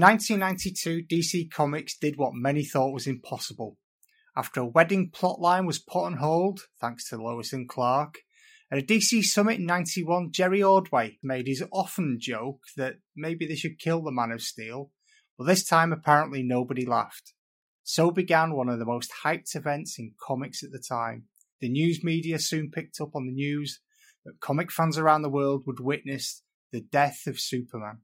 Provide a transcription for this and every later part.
In 1992, DC Comics did what many thought was impossible. After a wedding plotline was put on hold, thanks to Lois and Clark, at a DC summit in 91, Jerry Ordway made his often joke that maybe they should kill the Man of Steel, but this time apparently nobody laughed. So began one of the most hyped events in comics at the time. The news media soon picked up on the news that comic fans around the world would witness the death of Superman.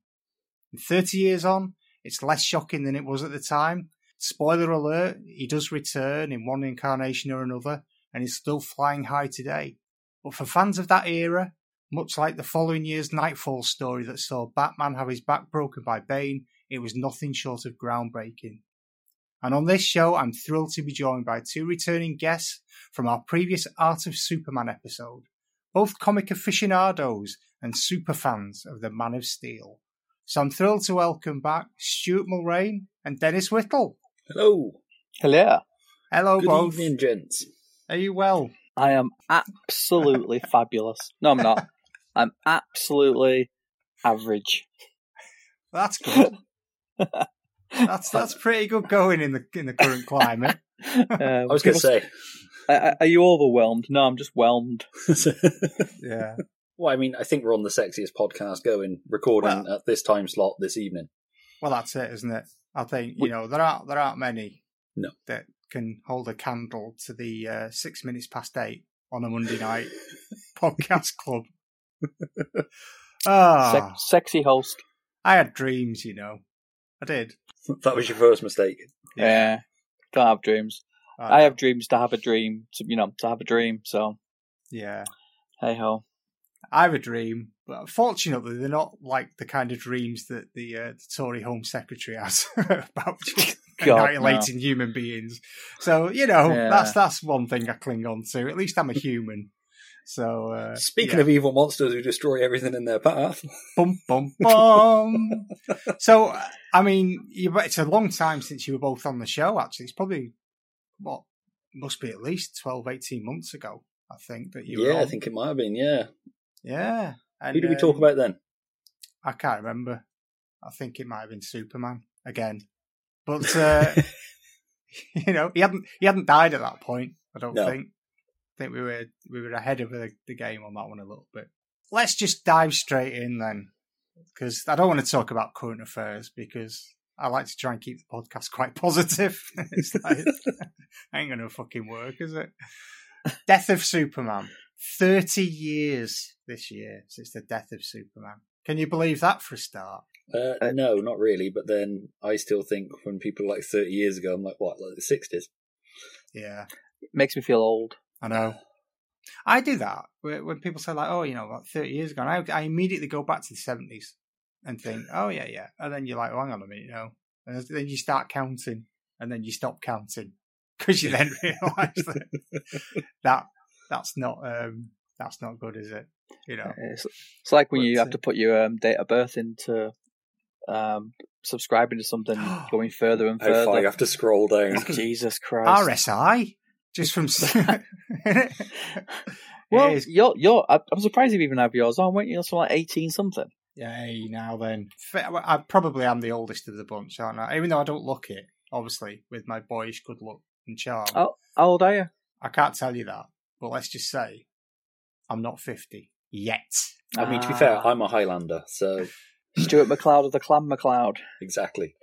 And 30 years on, it's less shocking than it was at the time. Spoiler alert, he does return in one incarnation or another, and is still flying high today. But for fans of that era, much like the following year's Knightfall story that saw Batman have his back broken by Bane, it was nothing short of groundbreaking. And on this show, I'm thrilled to be joined by two returning guests from our previous Art of Superman episode, both comic aficionados and superfans of the Man of Steel. So I'm thrilled to welcome back Stuart Mulrain and Dennis Whittle. Hello. Hello. Hello, Good both. evening, gents. Are you well? I am absolutely fabulous. No, I'm not. I'm absolutely average. That's good. that's that's pretty good going in the in the current climate. Uh, I was going to say, are, are you overwhelmed? No, I'm just whelmed. Yeah. Well, I mean, I think we're on the sexiest podcast going, recording Well- at this time slot this evening. Well, that's it, isn't it? I think you know there aren't there aren't many No. that can hold a candle to the uh, six minutes past eight on a Monday night podcast club. Ah, Sex, sexy host. I had dreams, you know. I did. That was your first mistake. Yeah. Don't have dreams. Uh, I have dreams to have a dream. To, you know, to have a dream. So Yeah, hey ho. I have a dream, but fortunately, they're not like the kind of dreams that the, uh, the Tory Home Secretary has about God, annihilating human beings. So you know, Yeah. that's that's one thing I cling on to. At least I'm a human. So uh, Speaking yeah. of evil monsters who destroy everything in their path, bum bum bum. so I mean, you, it's a long time since you were both on the show. Actually, it's probably what must be at least 12, 18 months ago. I think that you. were yeah, I think it might have been. Yeah. Yeah. And, Who did we talk um, about then? I can't remember. I think it might have been Superman again, but uh, you know, he hadn't he hadn't died at that point. I don't No. think. I think we were we were ahead of the, the game on that one a little bit. Let's just dive straight in then, because I don't want to talk about current affairs because I like to try and keep the podcast quite positive. it's like, ain't gonna fucking work, is it? Death of Superman. Thirty years this year since the death of Superman. Can you believe that for a start? Uh, no, not really. But then I still think when people are like 30 years ago, I'm like, what, like the 60s? Yeah, It makes me feel old. I know. I do that when when people say like, "Oh, you know, about thirty years ago," and I, I immediately go back to the seventies and think, "Oh yeah, yeah," and then you're like, oh, "Hang on a minute, no," and then you start counting, and then you stop counting because you then realise that that that's not um that's not good, is it? You know, It's, it's like when you have uh, to put your um, date of birth into um, subscribing to something, going further and further. far you have to scroll down. Jesus Christ. RSI just from. Well, It is. you're, you're, I- I'm surprised you even have yours on, weren't you? Something like 18 something. Yay, now then. I probably am the oldest of the bunch, aren't I? Even though I don't look it, obviously, with my boyish good look and charm. Oh, how old are you? I can't tell you that, but let's just say I'm not 50 yet. I mean, to be fair, Ah. I'm a Highlander, so Stuart MacLeod of the Clan MacLeod. exactly.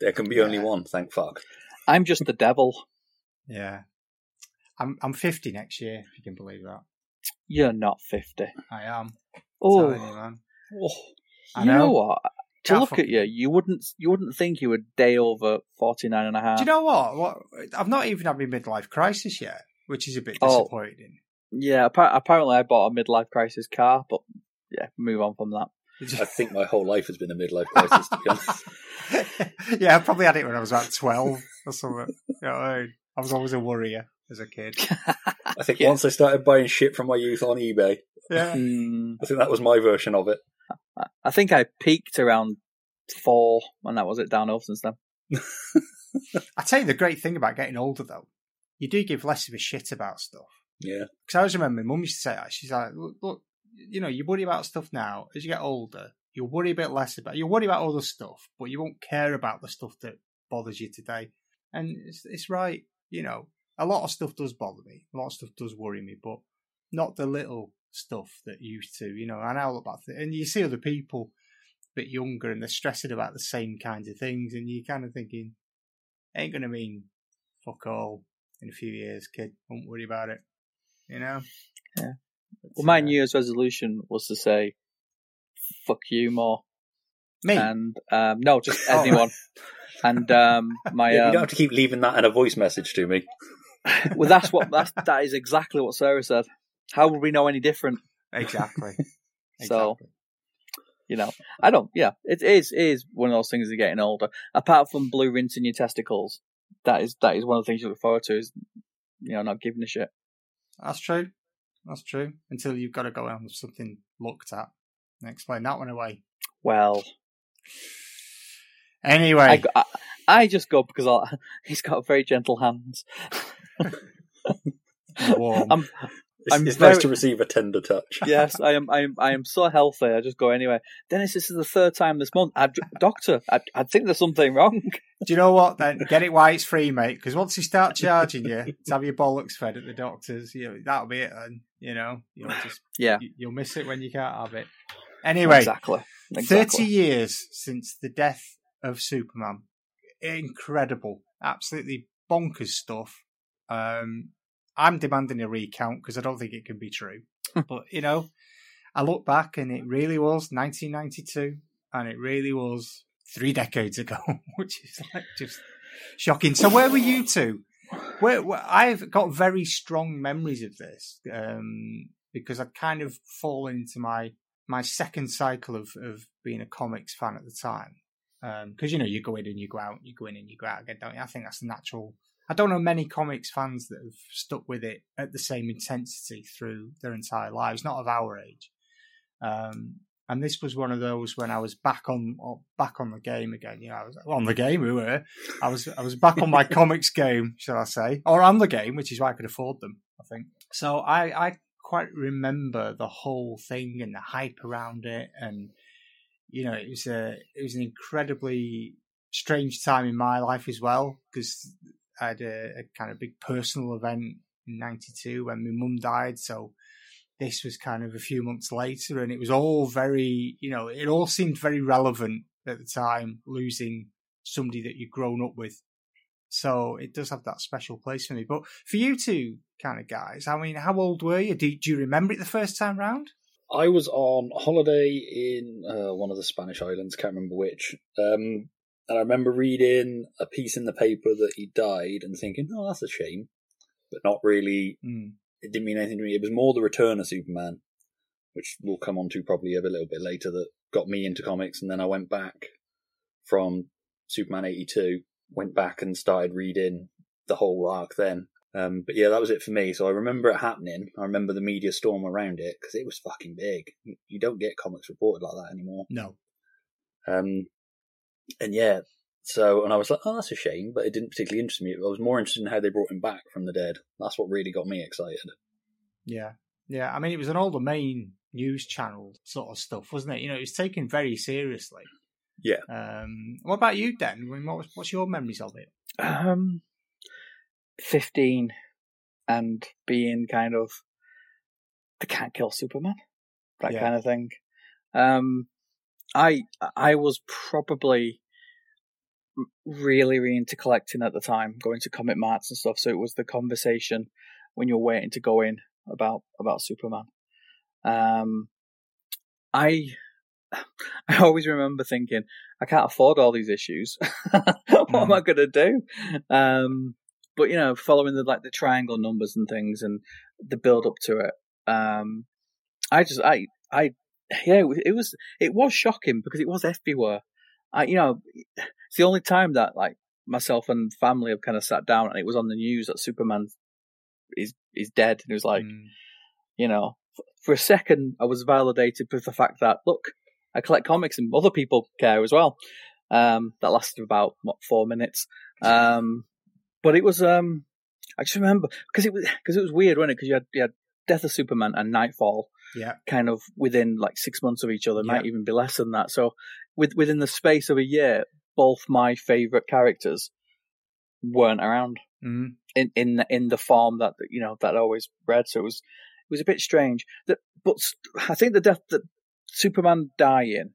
There can be only one, thank fuck. I'm just the devil. Yeah. I'm I'm 50 next year, if you can believe that. You're not 50. I am. Oh, you, man. Oh, I you know, know. what? To Can't look fuck- at you, you wouldn't you wouldn't think you were a day over 49 and a half. Do you know what? what? I've not even had my midlife crisis yet, which is a bit Oh. disappointing. Yeah, apparently I bought a midlife crisis car, but yeah, move on from that. I think my whole life has been a midlife crisis, to be honest. yeah, I probably had it when I was about 12 or something. You know I mean? I was always a worrier as a kid. I think Yeah. once I started buying shit from my youth on eBay, Yeah. Hmm, I think that was my version of it. I- I think I peaked around four, and that was it downhill since then. I tell you the great thing about getting older though, you do give less of a shit about stuff. Yeah. Because I always remember my mum used to say that. She's like, look, look, you know, you worry about stuff now. As you get older, you'll worry a bit less about. You'll worry about other stuff, but you won't care about the stuff that bothers you today. And it's, it's right, you know. A lot of stuff does bother me. A lot of stuff does worry me, but not the little stuff that used to. You know, I now look back and you see other people a bit younger and they're stressing about the same kinds of things, and you're kind of thinking, ain't gonna mean fuck all in a few years, kid. Won't worry about it. You know. Yeah. Well, my New Year's resolution was to say, "Fuck you more." Me and um, no, just oh. anyone. and um, my yeah, you um, don't have to keep leaving that in a voice message to me. well, that's what that's that is exactly what Sarah said. How would we know any different? Exactly. so, you know, I don't. Yeah, it is it is one of those things. Of getting older. Apart from blue rinsing your testicles, that is that is one of the things you look forward to. Is you know not giving a shit. That's true. That's true. Until you've got to go on something looked at and explain that one away. Well, anyway, I, I, I just go because I'll, he's got very gentle hands. Warm. I'm, it's, I'm it's very, nice to receive a tender touch. yes, I am. I am. I am so healthy. I just go anyway. Dennis, this is the third time this month. I, doctor, I, I think there's something wrong. Do you know what? Then get it while it's free, mate. Because once you start charging you to have your bollocks fed at the doctors, you know, that'll be it. And you know, you'll just yeah, you, will miss it when you can't have it. Anyway, exactly. exactly. Thirty years since the death of Superman. Incredible, absolutely bonkers stuff. Um, I'm demanding a recount because I don't think it can be true. but you know, I look back and it really was 1992, and it really was three decades ago, which is like just shocking. So where were you two? Where, where I've got very strong memories of this um, because I'd kind of fall into my my second cycle of of being a comics fan at the time. Because um, you know you go in and you go out, you go in and you go out again, don't you? I think that's the natural I don't know many comics fans that have stuck with it at the same intensity through their entire lives, not of our age. Um, and this was one of those when I was back on back on the game again. You know, I was on the game. We were. I was I was back on my comics game, shall I say, or on the game, which is why I could afford them. I think so. I I quite remember the whole thing and the hype around it, and you know, it was a it was an incredibly strange time in my life as well because I had a, a kind of big personal event in '92 when my mum died. So this was kind of a few months later, and it was all very, you know, it all seemed very relevant at the time, losing somebody that you'd grown up with. So it does have that special place for me. But for you two kind of guys, I mean, how old were you? Do, do you remember it the first time round? I was on holiday in uh, one of the Spanish islands, can't remember which. Um, and I remember reading a piece in the paper that he died and thinking, oh, that's a shame. But not really, mm. it didn't mean anything to me. It was more the return of Superman, which we'll come on to probably a little bit later, that got me into comics. And then I went back from Superman 82, went back and started reading the whole arc then. Um, but yeah, that was it for me. So I remember it happening. I remember the media storm around it because it was fucking big. You don't get comics reported like that anymore. No. Um, and yeah, so and I was like, oh, that's a shame, but it didn't particularly interest me. I was more interested in how they brought him back from the dead. That's what really got me excited. Yeah, yeah. I mean, it was an all the main news channel sort of stuff, wasn't it? You know, it was taken very seriously. Yeah. Um, what about you, Den? I mean, what, what's your memories of it? Um, fifteen, and being kind of they can't kill Superman, that yeah. kind of thing. Um, I I was probably really really into collecting at the time, going to comic marts and stuff. So it was the conversation when you're waiting to go in about about Superman. Um, I I always remember thinking, I can't afford all these issues. what mm. am I going to do? Um, but you know, following the like the triangle numbers and things and the build up to it, um, I just I I yeah, it was it was shocking because it was everywhere. I, you know, it's the only time that like myself and family have kind of sat down and it was on the news that Superman is is dead, and it was like, mm. you know, for a second I was validated with the fact that look, I collect comics and other people care as well. Um, that lasted about what four minutes. Um, but it was um, I just remember because it was because it was weird, wasn't it? Because you had you had Death of Superman and Knightfall, yeah, kind of within like six months of each other, Yeah. might even be less than that. So, with within the space of a year, both my favorite characters weren't around mm, in in the, in the form that you know that I always read. So it was it was a bit strange. That, but I think the death that Superman dying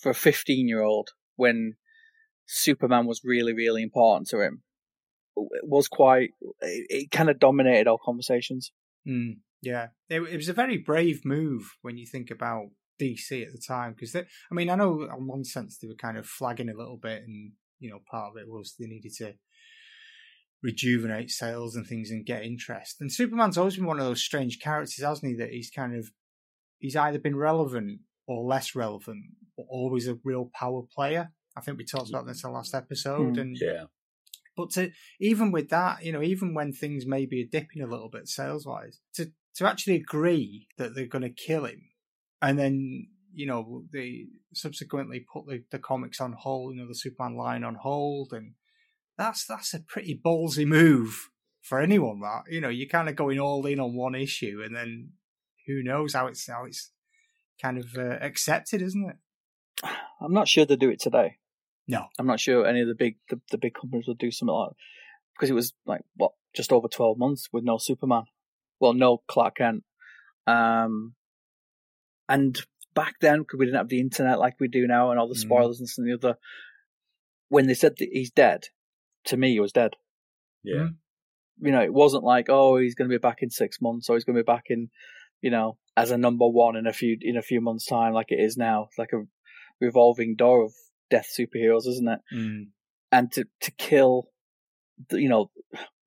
for a fifteen year old when Superman was really really important to him it was quite. It, it kind of dominated our conversations. mm, yeah. It, it was a very brave move when you think about DC at the time because I mean I know in one sense they were kind of flagging a little bit, and you know part of it was they needed to rejuvenate sales and things and get interest. And Superman's always been one of those strange characters, hasn't he? That he's kind of he's either been relevant or less relevant, but always a real power player. I think we talked about this in the last episode, Mm. and Yeah. but to even with that, you know, even when things maybe are dipping a little bit sales wise, to to actually agree that they're going to kill him, and then you know they subsequently put the, the comics on hold, you know, the Superman line on hold, and that's that's a pretty ballsy move for anyone. That you know, you're kind of going all in on one issue, and then who knows how it's how it's kind of uh, accepted, isn't it? I'm not sure they do it today. No. I'm not sure any of the big the, the big companies will do something like that because it was like what just over 12 months with no Superman, well, no Clark Kent, um, and back then because we didn't have the internet like we do now and all the Mm. spoilers and this and the other. When they said that he's dead, to me he was dead. Yeah. You know, it wasn't like oh he's going to be back in six months or he's going to be back in, you know, as a number one in a few in a few months time like it is now. It's like a revolving door of death superheroes, isn't it? Mm. And to to kill, you know,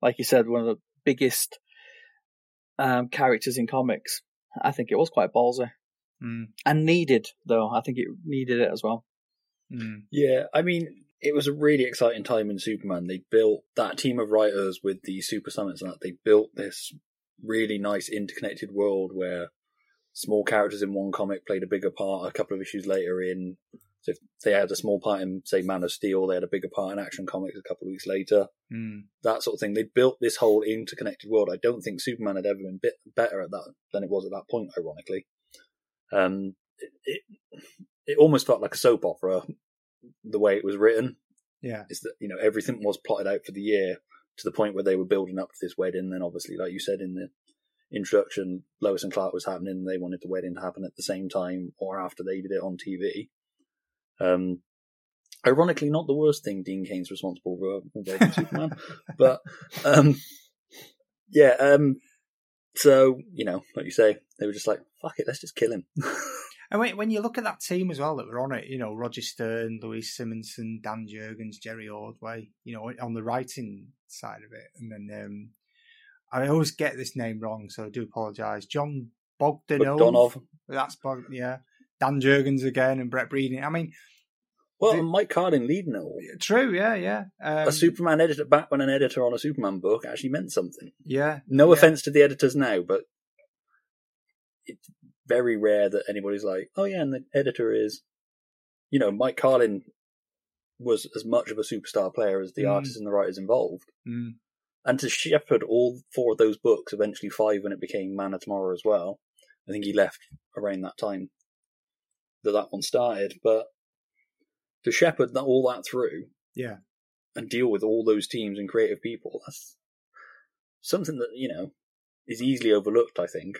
like you said, one of the biggest um, characters in comics. I think it was quite ballsy Mm. and needed, though. I think it needed it as well. Mm. Yeah, I mean, it was a really exciting time in Superman. They built that team of writers with the Super Summits and that. They built this really nice interconnected world where small characters in one comic played a bigger part a couple of issues later in. So if they had a small part in, say, Man of Steel, they had a bigger part in Action Comics a couple of weeks later. Mm. That sort of thing. They built this whole interconnected world. I don't think Superman had ever been bit better at that than it was at that point, ironically. Um, it, it, it almost felt like a soap opera the way it was written Yeah. is that you know everything was plotted out for the year to the point where they were building up to this wedding. Then obviously, like you said in the introduction, Lois and Clark was happening. and They wanted the wedding to happen at the same time or after they did it on TV. Um, ironically, not the worst thing Dean Cain's responsible for involving Superman, but um, yeah. Um, so you know, like you say, they were just like, "Fuck it, let's just kill him." And when, when you look at that team as well that were on it, you know, Roger Stern, Louise Simonson, Dan Jurgens, Jerry Ordway, you know, on the writing side of it. And then um, I always get this name wrong, so I do apologise. Jon Bogdanove. Bogdanov. That's, Bog- yeah. Dan Jurgens again and Brett Breeding. I mean, Well, The- Mike Carlin leading it all. true, yeah, yeah. Um, a Superman editor back when an editor on a Superman book actually meant something. Yeah. No yeah. offense to the editors now, but it's very rare that anybody's like, "Oh yeah," and the editor is, you know, Mike Carlin was as much of a superstar player as the Mm. artists and the writers involved, Mm, and to shepherd all four of those books, eventually five when it became Man of Tomorrow as well. I think he left around that time that that one started, but to shepherd that, all that through yeah. and deal with all those teams and creative people, that's something that you know is easily overlooked. I think.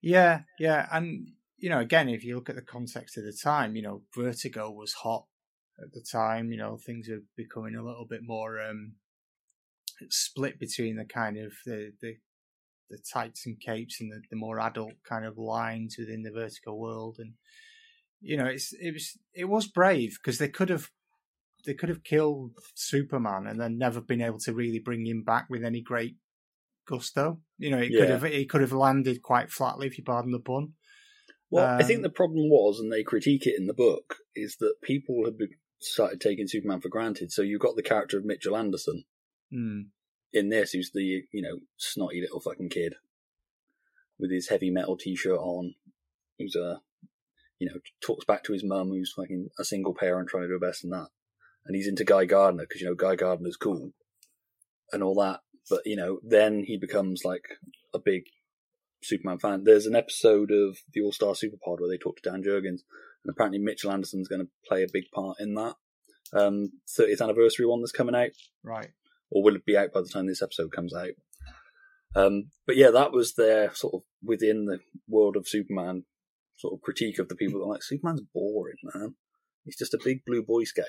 Yeah, yeah, and you know, again, if you look at the context of the time, you know, Vertigo was hot at the time. You know, things are becoming a little bit more um, split between the kind of the the, the tights and capes and the, the more adult kind of lines within the Vertigo world, and you know, it's it was it was brave because they could have they could have killed Superman and then never been able to really bring him back with any great gusto. You know, it could have it could have landed quite flatly if you pardon the pun. Well, I think Um, the problem was, and they critique it in the book, is that people had started taking Superman for granted. So you've got the character of Mitchell Anderson Mm, in this, who's the you know snotty little fucking kid with his heavy metal t-shirt on, who's a you know talks back to his mum, who's fucking a single parent trying to do her best in that, and he's into Guy Gardner because you know Guy Gardner's cool and all that. But you know, then he becomes like a big Superman fan. There's an episode of the All Star Super Pod where they talk to Dan Jurgens, and apparently Mitchell Anderson's going to play a big part in that um, 30th anniversary one that's coming out, Right. or will it be out by the time this episode comes out? Um, but yeah, that was their sort of within the world of Superman sort of critique of the people that are like Superman's boring, man. He's just a big blue boy scout.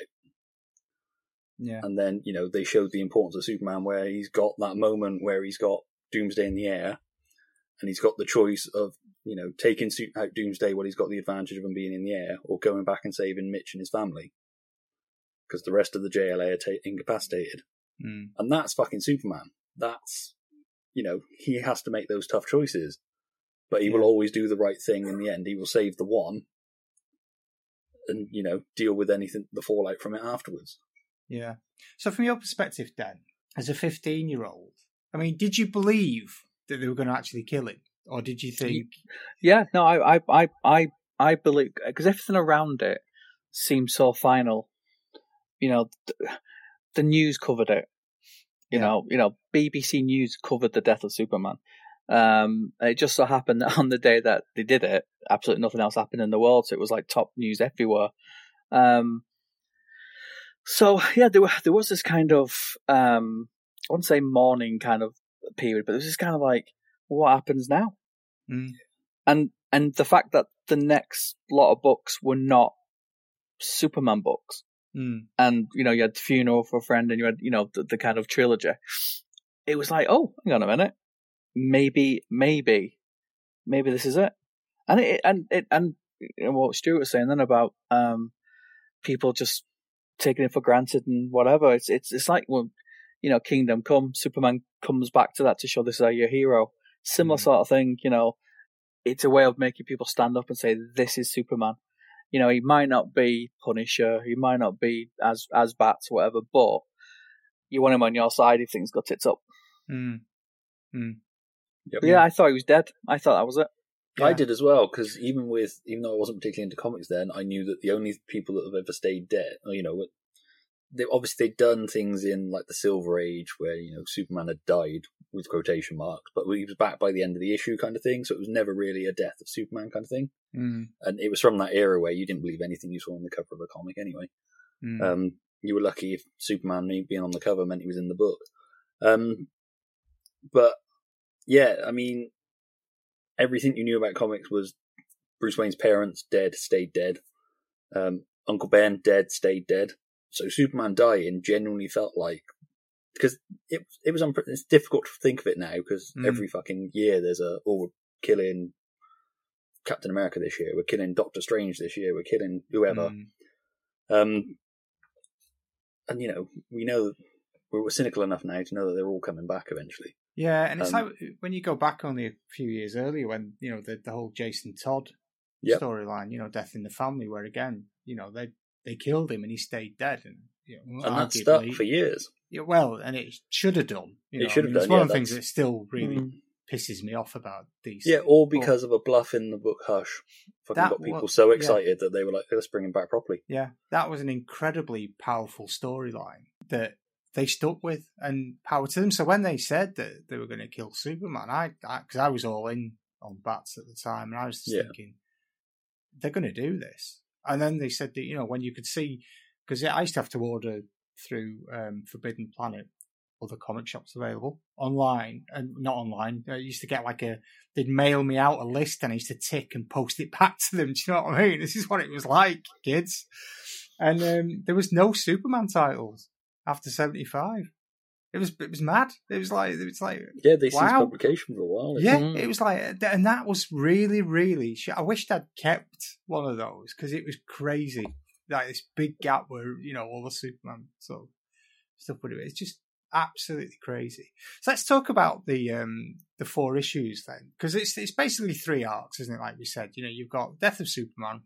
Yeah. And then, you know, they showed the importance of Superman where he's got that moment where he's got Doomsday in the air and he's got the choice of, you know, taking out Doomsday while he's got the advantage of him being in the air or going back and saving Mitch and his family. Because the rest of the JLA are ta- incapacitated. Mm. And that's fucking Superman. That's, you know, he has to make those tough choices. But he will always do the right thing in the end. He will save the one and, you know, deal with anything, the fallout from it afterwards. Yeah. So, from your perspective, then, as a 15 year old, I mean, did you believe that they were going to actually kill him? Or did you think, Yeah, no, I, I, I, I, I believe because everything around it seemed so final. You know, th- the news covered it. You Yeah. know, you know, BBC News covered the death of Superman. Um, and it just so happened that on the day that they did it, absolutely nothing else happened in the world, so it was like top news everywhere. Um, so yeah, there were there was this kind of um, I wouldn't say mourning kind of period, but it was just kind of like, what happens now? Mm. and and the fact that the next lot of books were not Superman books, mm, and you know you had funeral for a friend, and you had you know the, the kind of trilogy. It was like, oh, hang on a minute, maybe, maybe, maybe this is it, and it and it and you know, what Stuart was saying then about um people just taking it for granted and whatever. It's it's it's like when you know Kingdom Come, Superman comes back to that to show this is your hero. Similar Mm. sort of thing, you know. It's a way of making people stand up and say, "This is Superman." You know, he might not be Punisher, he might not be as as Bats, whatever, but you want him on your side if things go tits up. mm, mm. Yep. Yeah, I thought he was dead. I thought that was it. I did as well because even with even though I wasn't particularly into comics then, I knew that the only people that have ever stayed dead, you know, they obviously they'd done things in like the Silver Age where you know Superman had died with quotation marks, but he was back by the end of the issue kind of thing. So it was never really a death of Superman kind of thing, Mm, and it was from that era where you didn't believe anything you saw on the cover of a comic anyway. mm. Um, you were lucky if Superman being on the cover meant he was in the book. Um, but yeah, I mean, everything you knew about comics was Bruce Wayne's parents dead, stayed dead. Um, Uncle Ben dead, stayed dead. So Superman dying genuinely felt like because it it was unpre- it's difficult to think of it now because Mm. every fucking year there's a oh we're killing Captain America this year, we're killing Doctor Strange this year, we're killing whoever. Mm. Um, and you know, we know we're cynical enough now to know that they're all coming back eventually. Yeah, and it's Um, like when you go back only a few years earlier, when you know the the whole Jason Todd Yep. storyline, you know, death in the family, where again, you know, they they killed him and he stayed dead, and you know, And that stuck for years. Yeah, well, and it should have done. You It know, should I have mean, It's one yeah, of the things that still really Mm. pisses me off about these. Yeah, all because of a bluff in the book Hush. Fucking That got people was- so yeah. excited that they were like, let's bring him back properly. Yeah, that was an incredibly powerful storyline that they stuck with, and power to them. So when they said that they were going to kill Superman, I because I, was all in on bats at the time, and I was just Yeah. thinking they're going to do this. And then they said that you know when you could see because I used to have to order through um, Forbidden Planet other comic shops available online and not online. I used to get like a they'd mail me out a list and I used to tick and post it back to them. Do you know what I mean? This is what it was like, kids. And um, there was no Superman titles after seventy five. It was it was mad. It was like it was like Yeah, they ceased Wow. publication for a while. yeah, Mm. it was like, and that was really, really. sh- I wished I'd kept one of those because it was crazy. Like this big gap where you know all the Superman sort of stuff would have. It's just absolutely crazy. So let's talk about the um the four issues then, because it's it's basically three arcs, isn't it? Like we said, you know, you've got Death of Superman,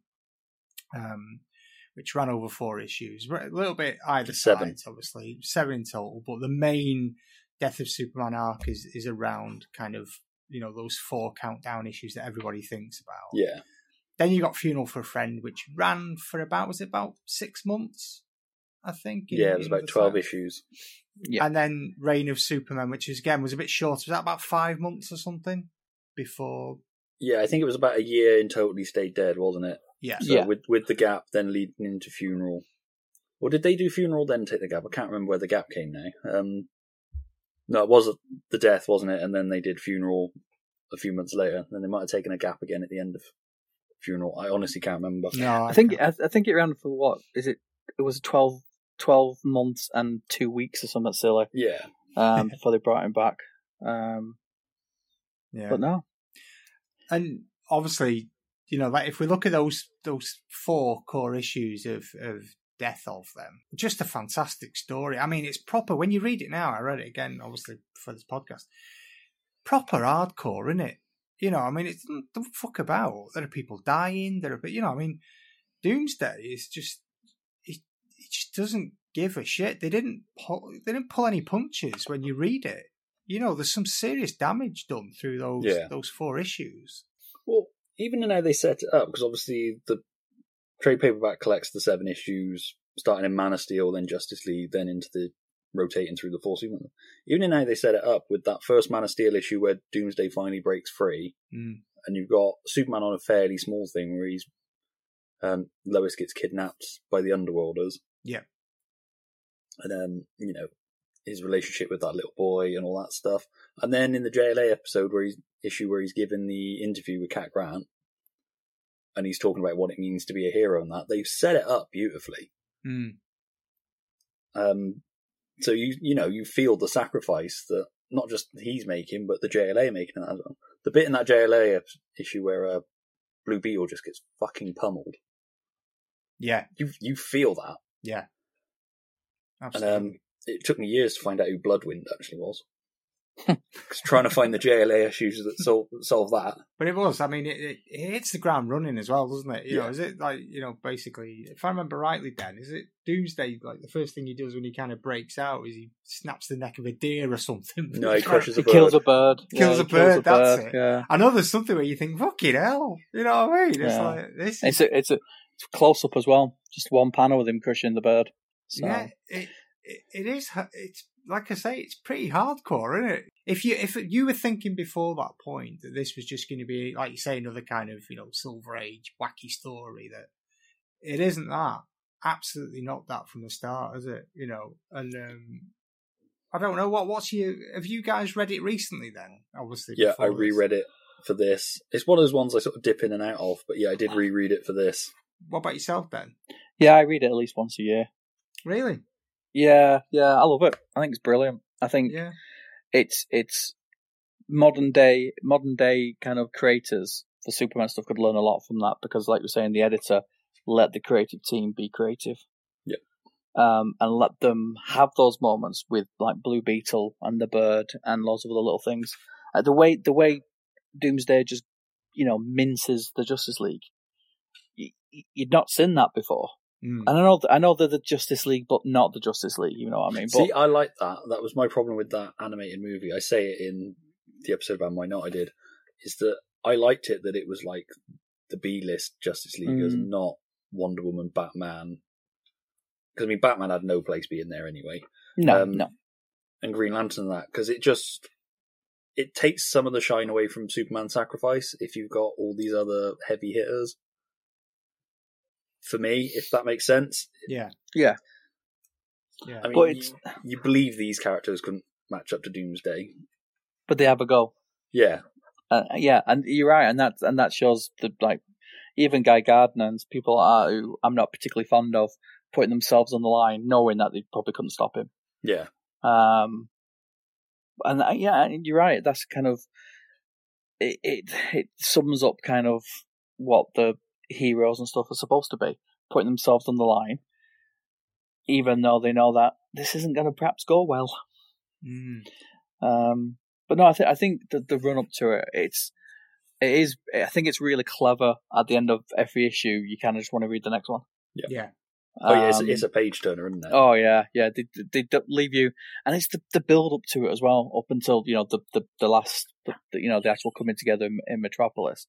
um, which ran over four issues, a little bit either Seven. side, obviously seven in total, but the main Death of Superman arc is is around kind of you know those four countdown issues that everybody thinks about. Yeah. Then you got Funeral for a Friend, which ran for about was it about six months, I think. in- Yeah, it was about 12 time. issues. Yeah. And then Reign of Superman, which is again was a bit shorter. Was that about five months or something? before. Yeah, I think it was about a year in total he stayed dead, wasn't it? Yeah. So Yeah. with with the gap then leading into funeral. Or did they do funeral then take the gap? I can't remember where the gap came now. Um, no, it was the death, wasn't it? And then they did funeral a few months later. Then they might have taken a gap again at the end of funeral. I honestly can't remember. No, I think. I, I think it ran for what is it? It was 12, 12 months and two weeks or something silly Yeah, um, before they brought him back. Um, yeah. but no, and obviously, you know, like if we look at those those four core issues of of death of them, just a fantastic story. I mean, it's proper when you read it now. I read it again, obviously for this podcast. Proper hardcore, isn't it? You know, I mean, it's mm, don't fuck about. There are people dying. There are, but you know, I mean, Doomsday is just it. It just doesn't give a shit. They didn't pull, they didn't pull any punches when you read it. You know, there's some serious damage done through those Yeah. those four issues. Even in how they set it up, because obviously the trade paperback collects the seven issues, starting in Man of Steel, then Justice League, then into the rotating through the four Superman. Even in how they set it up with that first Man of Steel issue where Doomsday finally breaks free, Mm. and you've got Superman on a fairly small thing where he's um, Lois gets kidnapped by the Underworlders. Yeah. And um, you know, his relationship with that little boy and all that stuff. And then in the JLA episode where he's issue where he's given the interview with Cat Grant and he's talking about what it means to be a hero and that, they've set it up beautifully. Mm. Um so you you know, you feel the sacrifice that not just he's making, but the JLA making it as well. The bit in that JLA issue where uh, Blue Beetle just gets fucking pummeled. Yeah, You you feel that. yeah. And Absolutely. um, it took me years to find out who Bloodwynd actually was. 'Cause trying to find the JLA issues that solve, solve that. but it was. I mean, it, it, it hits the ground running as well, doesn't it? You know, Yeah. is it like you know, basically, if I remember rightly, then is it Doomsday? Like the first thing he does when he kind of breaks out is he snaps the neck of a deer or something. No, he crushes he a bird. kills a bird. Kills he a bird, that's it. Yeah, I know there's something where you think, "Fucking hell," you know what I mean? It's Yeah. like this. Is, it's a, it's a it's close up as well. Just one panel with him crushing the bird. So, Yeah, it, it it is. It's like I say, it's pretty hardcore, isn't it? If you if you were thinking before that point that this was just going to be like you say another kind of you know Silver Age wacky story, that it isn't that. Absolutely not that from the start, is it? You know, and um, I don't know what what's you have you guys read it recently? Then obviously, Yeah, I before this? reread it for this. It's one of those ones I sort of dip in and out of, but yeah, I did reread it for this. What about yourself then? yeah, I read it at least once a year. Really? Yeah, yeah, I love it. I think it's brilliant. I think Yeah. it's it's modern day modern day kind of creators for Superman stuff could learn a lot from that because, like you're saying, the editor let the creative team be creative. Yep. Um, and let them have those moments with like Blue Beetle and the bird and lots of other little things. Uh, the way the way Doomsday just you know minces the Justice League. y- y- You'd not seen that before, Mm. and I know I know they're the Justice League, but not the Justice League. You know what I mean? But See, I like that. That was my problem with that animated movie. I say it in the episode about Why Not I did, is that I liked it that it was like the B list Justice Leaguers, Mm. not Wonder Woman, Batman. Because I mean, Batman had no place being there anyway, no, um, no. and Green Lantern and that because it just it takes some of the shine away from Superman Sacrifice if you've got all these other heavy hitters. For me, if that makes sense, Yeah. Yeah. Yeah. I mean, But you, it's- you believe these characters couldn't match up to Doomsday. But they have a go. Yeah, Uh, yeah, and you're right, and that and that shows the like even Guy Gardner and people are who I'm not particularly fond of putting themselves on the line, knowing that they probably couldn't stop him. yeah. Um, and uh, yeah, and you're right. That's kind of it, it. It sums up kind of what the heroes and stuff are supposed to be, putting themselves on the line, even though they know that this isn't going to perhaps go well. Mm. Um, but no, I think I think the, the run up to it, it's it is. I think it's really clever. At the end of every issue, you kind of just want to read the next one. Yeah. Oh yeah, it's, Um, it's a page turner, isn't it? Oh yeah, yeah. They, they they leave you, and it's the, the build up to it as well, up until you know the the, the last, the, the, you know, the actual coming together in, in Metropolis.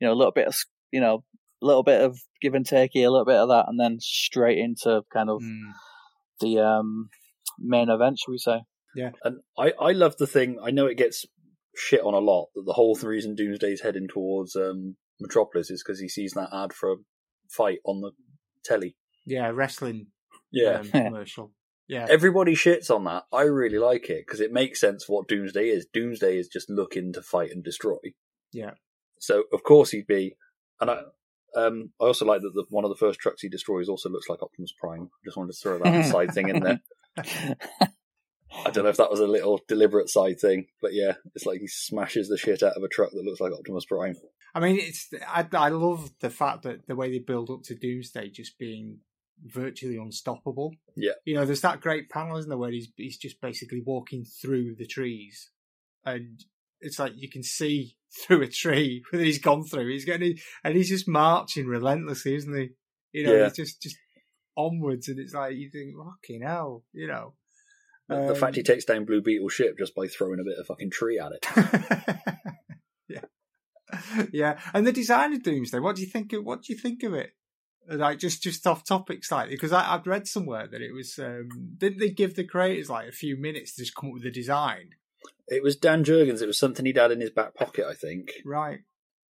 You know, a little bit of you know, a little bit of give and take here, a little bit of that, and then straight into kind of Mm. the um main event, shall we say? Yeah, and I, I love the thing. I know it gets shit on a lot that the whole reason Doomsday's heading towards um, Metropolis is because he sees that ad for a fight on the telly. Yeah, wrestling Yeah. um, commercial. Yeah. Everybody shits on that. I really like it because it makes sense what Doomsday is. Doomsday is just looking to fight and destroy. Yeah. So of course he'd be, and I, um, I also like that the, one of the first trucks he destroys also looks like Optimus Prime. I just wanted to throw that side thing in there. I don't know if that was a little deliberate side thing, but yeah, it's like he smashes the shit out of a truck that looks like Optimus Prime. I mean, it's I, I love the fact that the way they build up to Doomsday just being virtually unstoppable. Yeah. You know, there's that great panel, isn't there, where he's he's just basically walking through the trees, and it's like you can see through a tree that he's gone through. He's getting and he's just marching relentlessly, isn't he? You know, Yeah. he's just just onwards, and it's like you think, fucking hell, you know. The, the fact he Um, takes down Blue Beetle ship just by throwing a bit of fucking tree at it. yeah, yeah. And the design of Doomsday. What do you think? Of, what do you think of it? Like just just off topic slightly because I, I'd read somewhere that it was. Um, didn't they give the creators like a few minutes to just come up with the design? It was Dan Jurgens. It was something he'd had in his back pocket, I think, Right.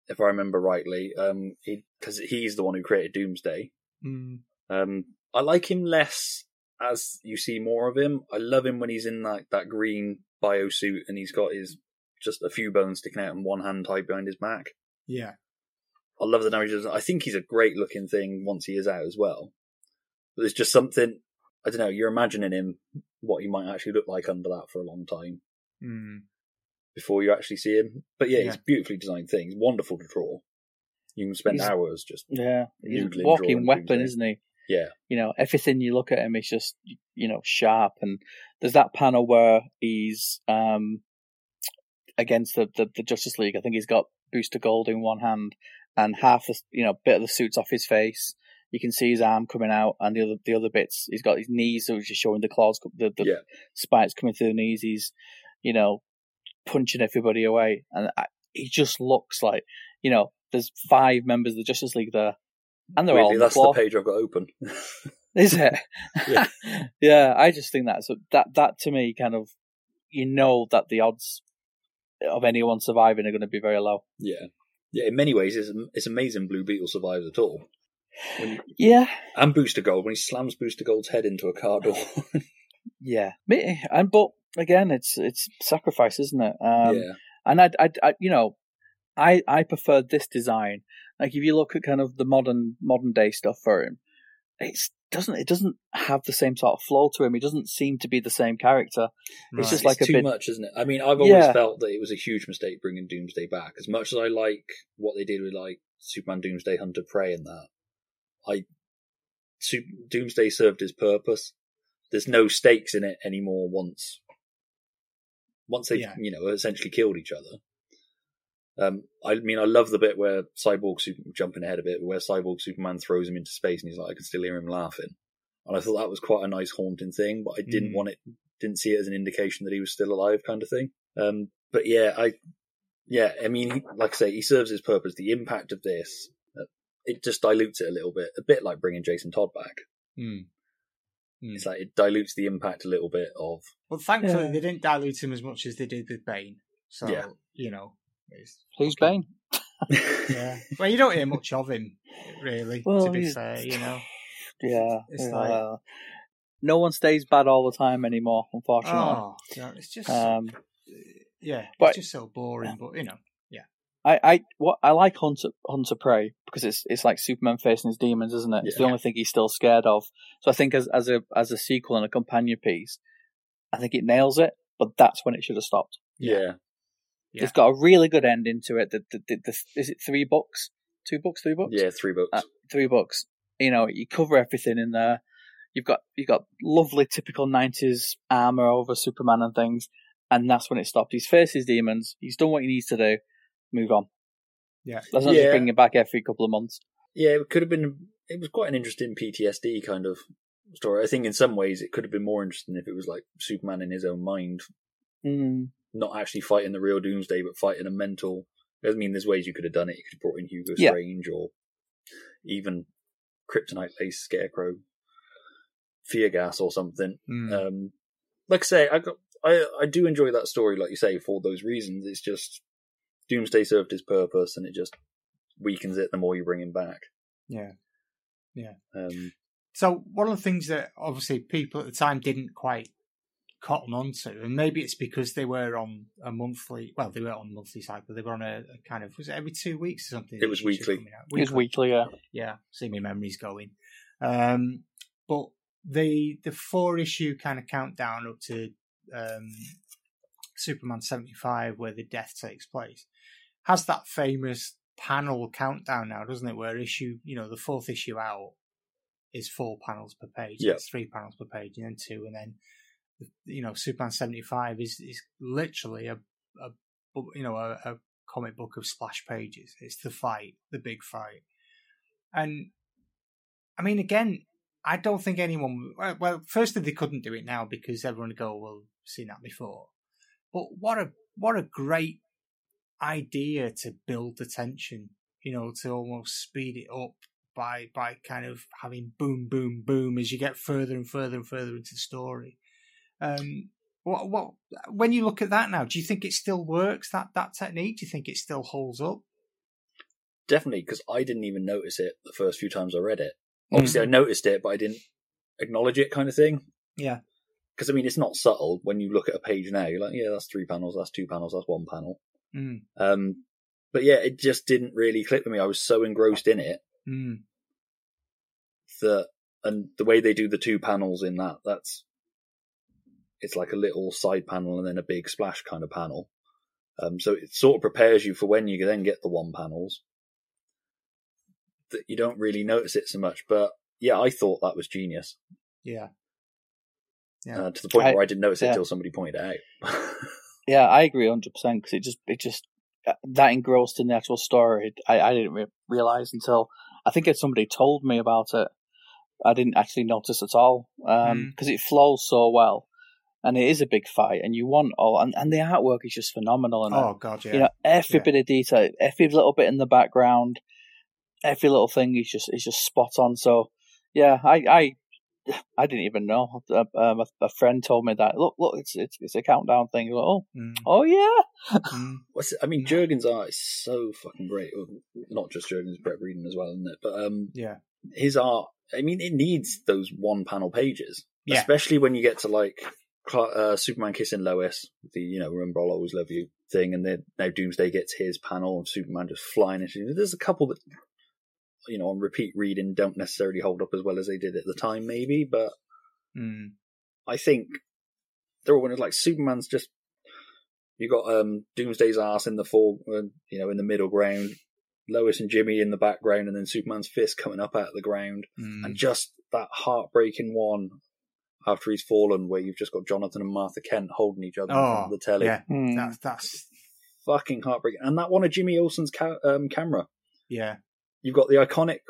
if I remember rightly. Um, because he's the one who created Doomsday. Mm. Um, I like him less as you see more of him. I love him when he's in like that green bio suit and he's got his just a few bones sticking out and one hand tied behind his back. Yeah. I love the narrative. I think he's a great looking thing once he is out as well. But there's just something I don't know. You're imagining him what he might actually look like under that for a long time Mm. before you actually see him. But yeah, he's Yeah. beautifully designed thing. He's wonderful to draw. You can spend He's- hours just Yeah, he's a walking weapon, isn't he? yeah. You know, everything you look at him is just you know sharp. And there's that panel where he's um against the, the, the Justice League. I think he's got Booster Gold in one hand and half the you know bit of the suit's off his face. You can see his arm coming out, and the other the other bits. He's got his knees, so he's just showing the claws, the, the Yeah. spikes coming through the knees. He's you know punching everybody away, and I, he just looks like you know. There's five members of the Justice League there, and they're all Weirdly, the that's floor. the page I've got open. Is it? Yeah. yeah, I just think that's that that to me kind of you know that the odds of anyone surviving are going to be very low. yeah. Yeah, in many ways, it's, it's amazing Blue Beetle survives at all. When Yeah, and Booster Gold, when he slams Booster Gold's head into a car door. yeah, Me- and but again, it's it's sacrifice, isn't it? Um, yeah. And I, I, I, you know, I I prefer this design. Like if you look at kind of the modern modern day stuff for him, it's doesn't it doesn't have the same sort of flow to him. He doesn't seem to be the same character. It's just like a too bit- much, isn't it? I mean, I've always Yeah. felt that it was a huge mistake bringing Doomsday back. As much as I like what they did with like Superman, Doomsday, Hunter, Prey, and that, I Doomsday served his purpose. There's no stakes in it anymore. Once, once they, Yeah. you know, essentially killed each other. Um, I mean, I love the bit where Cyborg, Super, jumping ahead a bit, where Cyborg Superman throws him into space, and he's like, I can still hear him laughing, and I thought that was quite a nice haunting thing. But I didn't Mm. want it, didn't see it as an indication that he was still alive, kind of thing. Um, but yeah, I, yeah, I mean, he, like I say, he serves his purpose. The impact of this, uh, it just dilutes it a little bit, a bit like bringing Jason Todd back. Mm. Mm. It's like it dilutes the impact a little bit of Well, thankfully Yeah. they didn't dilute him as much as they did with Bane. So Yeah. you know, it's Who's fucking- Bane? Yeah. Well, you don't hear much of him, really. Well, to be he's- fair, you know. Yeah, It's yeah. like- no one stays bad all the time anymore, unfortunately. Oh, yeah, it's just Um, yeah, but- it's just so boring. But you know, I, I, what I like Hunter Hunter Prey because it's it's like Superman facing his demons, isn't it? It's the only thing he's still scared of. So I think as as a as a sequel and a companion piece, I think it nails it. But that's when it should have stopped. yeah. Yeah. It's got a really good ending to it. The, the, the, the, is it three books? Two books? Three books? Yeah, three books. Uh, three books. You know, you cover everything in there. You've got you've got lovely typical nineties armor over Superman and things, and that's when it stopped. He's faced his demons. He's done what he needs to do. Move on. Yeah. Let's not Yeah. just bring him back every couple of months. yeah, it could have been. It was quite an interesting PTSD kind of story. I think in some ways it could have been more interesting if it was like Superman in his own mind, Mm. not actually fighting the real Doomsday, but fighting a mental. I mean, there's ways you could have done it. You could have brought in Hugo Yeah. Strange or even Kryptonite Lace Scarecrow, Fear Gas or something. Mm. Um, like I say, I got I I do enjoy that story, like you say, for those reasons. It's just Doomsday served his purpose, and it just weakens it the more you bring him back. Yeah, yeah. Um, So one of the things that obviously people at the time didn't quite cotton onto, and maybe it's because they were on a monthly. Well, they were on a monthly cycle. But they were on a, a kind of was it every two weeks or something? It was that usually weekly. coming out? It's weekly, yeah. yeah, see my memories going. Um, but the the four issue kind of countdown up to um, Superman seventy five, where the death takes place, has that famous panel countdown now, doesn't it? Where issue, you know, the fourth issue out is four panels per page. Yeah. It's three panels per page, and then two, and then you know, Superman seventy five is is literally a, a you know a, a comic book of splash pages. It's the fight, the big fight, and I mean, again, I don't think anyone. well, firstly, they couldn't do it now because everyone would go, "Well, seen that before." But what a what a great idea to build the tension. You know, to almost speed it up by by kind of having boom, boom, boom as you get further and further and further into the story. Um, what what when you look at that now, do you think it still works that that technique? Do you think it still holds up? definitely, because I didn't even notice it the first few times I read it. Obviously, I noticed it, but I didn't acknowledge it, kind of thing. Yeah. Because I mean, it's not subtle when you look at a page now. You're like, yeah, that's three panels, that's two panels, that's one panel. Mm. Um, but yeah, it just didn't really click with me. I was so engrossed in it Mm. that, and the way they do the two panels in that, that's it's like a little side panel and then a big splash kind of panel. Um, so it sort of prepares you for when you then get the one panels that you don't really notice it so much. But yeah, I thought that was genius Yeah. Yeah. uh, to the point I- where I didn't notice it yeah. until somebody pointed it out. Yeah, I agree 100% because it just, it just, uh, that engrossed in the actual story. I, I didn't re- realize until, I think if somebody told me about it, I didn't actually notice at all. Um, cause it flows so well and it is a big fight and you want all, and, and the artwork is just phenomenal. And Oh God, yeah. you know, every Yeah. bit of detail, every little bit in the background, every little thing is just, is just spot on. So yeah, I, I, I didn't even know. Uh, Um, a, a friend told me that. Look, look, it's it's, it's a countdown thing. You go, oh, Mm, oh yeah. mm. What's it? I mean, Jurgens' art is so fucking great. Well, Not just Jurgens', Brett Breeding as well, isn't it? But um, Yeah. his art, I mean, it needs those one panel pages, Yeah. especially when you get to like uh, Superman kissing Lois, the you know remember I'll always love you thing, and then now Doomsday gets his panel of Superman just flying into. There's a couple that you know on repeat reading don't necessarily hold up as well as they did at the time, maybe, but Mm. I think they're all when it's like Superman's just you got um Doomsday's ass in the fore, uh, you know, in the middle ground, Lois and Jimmy in the background, and then Superman's fist coming up out of the ground, Mm. and just that heartbreaking one after he's fallen, where you've just got Jonathan and Martha Kent holding each other in Oh, of the telly, yeah. Hmm. That's that's fucking heartbreaking, and that one of Jimmy Olsen's ca- um, camera. yeah. You've got the iconic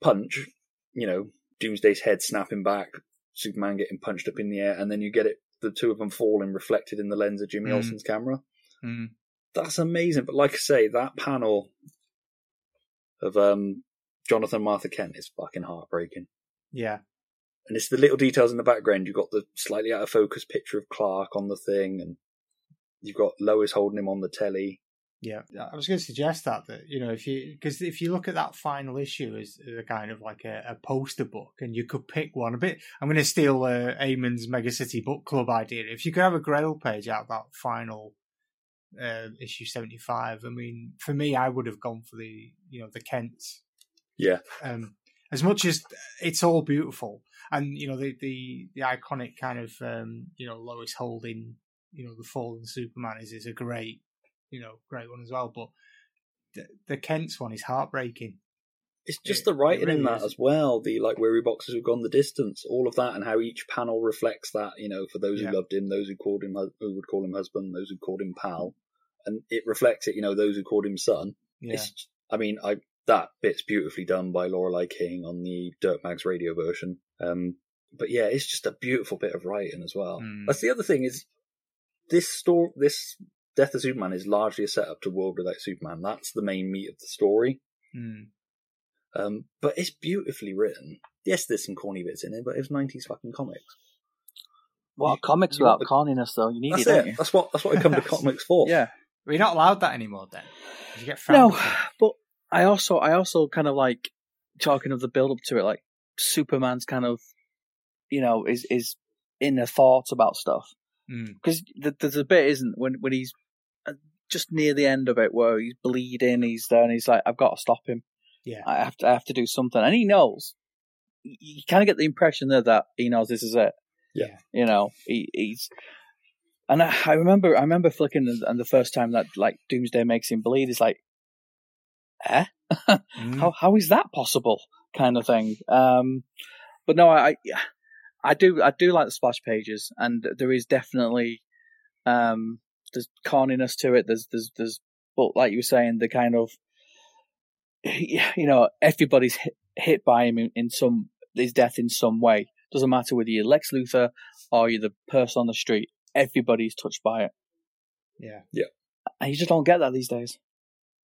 punch, you know, Doomsday's head snapping back, Superman getting punched up in the air, and then you get it, the two of them falling reflected in the lens of Jimmy Mm. Olsen's camera. Mm. That's amazing. But like I say, that panel of um, Jonathan Martha Kent is fucking heartbreaking. Yeah. And it's the little details in the background. You've got the slightly out of focus picture of Clark on the thing, and you've got Lois holding him on the telly. Yeah, I was going to suggest that that you know if you because if you look at that final issue as, as a kind of like a, a poster book, and you could pick one a bit. I'm going to steal uh, Eamon's Mega City Book Club idea. If you could have a Grail page out of that final uh, issue 75, I mean, for me, I would have gone for the you know the Kents. Yeah. Um, as much as it's all beautiful, and you know the the the iconic kind of um, you know Lois holding you know the fallen Superman is is a great you know great one as well. But the, the Kent's one is heartbreaking. It's just It- the writing really in that is. as well. The like weary boxes who've gone the distance, all of that, and how each panel reflects that. You know, for those Yeah. who loved him, those who called him, who would call him husband, those who called him pal, and it reflects it. You know, those who called him son. Yeah, It's, I mean, I that bit's beautifully done by Lorelei King on the Dirk Maggs radio version. Um, but yeah, it's just a beautiful bit of writing as well. Mm. That's the other thing is this story, this Death of Superman is largely a setup to World Without Superman. That's the main meat of the story. Mm. Um, but it's beautifully written. Yes, there's some corny bits in it, but it's 90s fucking comics. What You- comics you want without corniness, though? You need That's it, don't it. you? That's what that's what I come to comics for. Yeah. We're not allowed that anymore. Then you get No, but I also, I also kind of like talking of the build up to it, like Superman's kind of, you know, is is inner thoughts about stuff Mm. because th- there's a bit, isn't when when he's just near the end of it where he's bleeding, he's there, and he's like, I've got to stop him. Yeah. I have to, I have to do something, and he knows. You- kind of get the impression there that he knows this is it. Yeah. You know, he, he's. And I, I remember, I remember flicking, and, and the first time that like Doomsday makes him bleed, it's like, eh? Mm. how how is that possible kind of thing um but no i i do i do like the splash pages and there is definitely um there's corniness to it there's there's there's but like you were saying the kind of you know everybody's hit, hit by him in, in some his death in some way doesn't matter whether you're lex luthor or you're the person on the street everybody's touched by it Yeah. Yeah. And you just don't get that these days.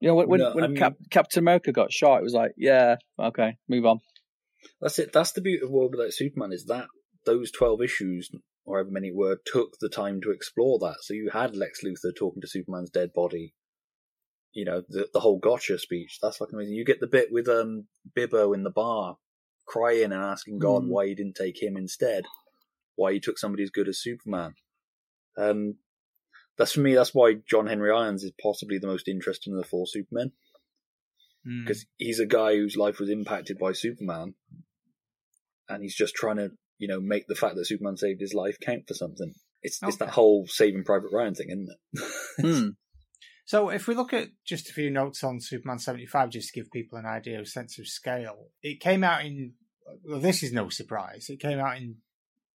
You know, when when, No, when I mean- Cap- Captain America got shot, it was like, yeah, okay, move on. That's it. That's the beauty of World Without Superman is that those twelve issues, or however many were, took the time to explore that. So you had Lex Luthor talking to Superman's dead body. You know the the whole gotcha speech. That's fucking amazing. You get the bit with um Bibbo in the bar, crying and asking God Hmm. why he didn't take him instead. Why he took somebody as good as Superman. Um, that's for me. That's why John Henry Irons is possibly the most interesting of the four Supermen Mm. because he's a guy whose life was impacted by Superman, and he's just trying to, you know, make the fact that Superman saved his life count for something. It's it's that whole Saving Private Ryan thing, isn't it? Hmm. So, if we look at just a few notes on Superman 75, just to give people an idea of sense of scale, it came out in, well, this is no surprise, it came out in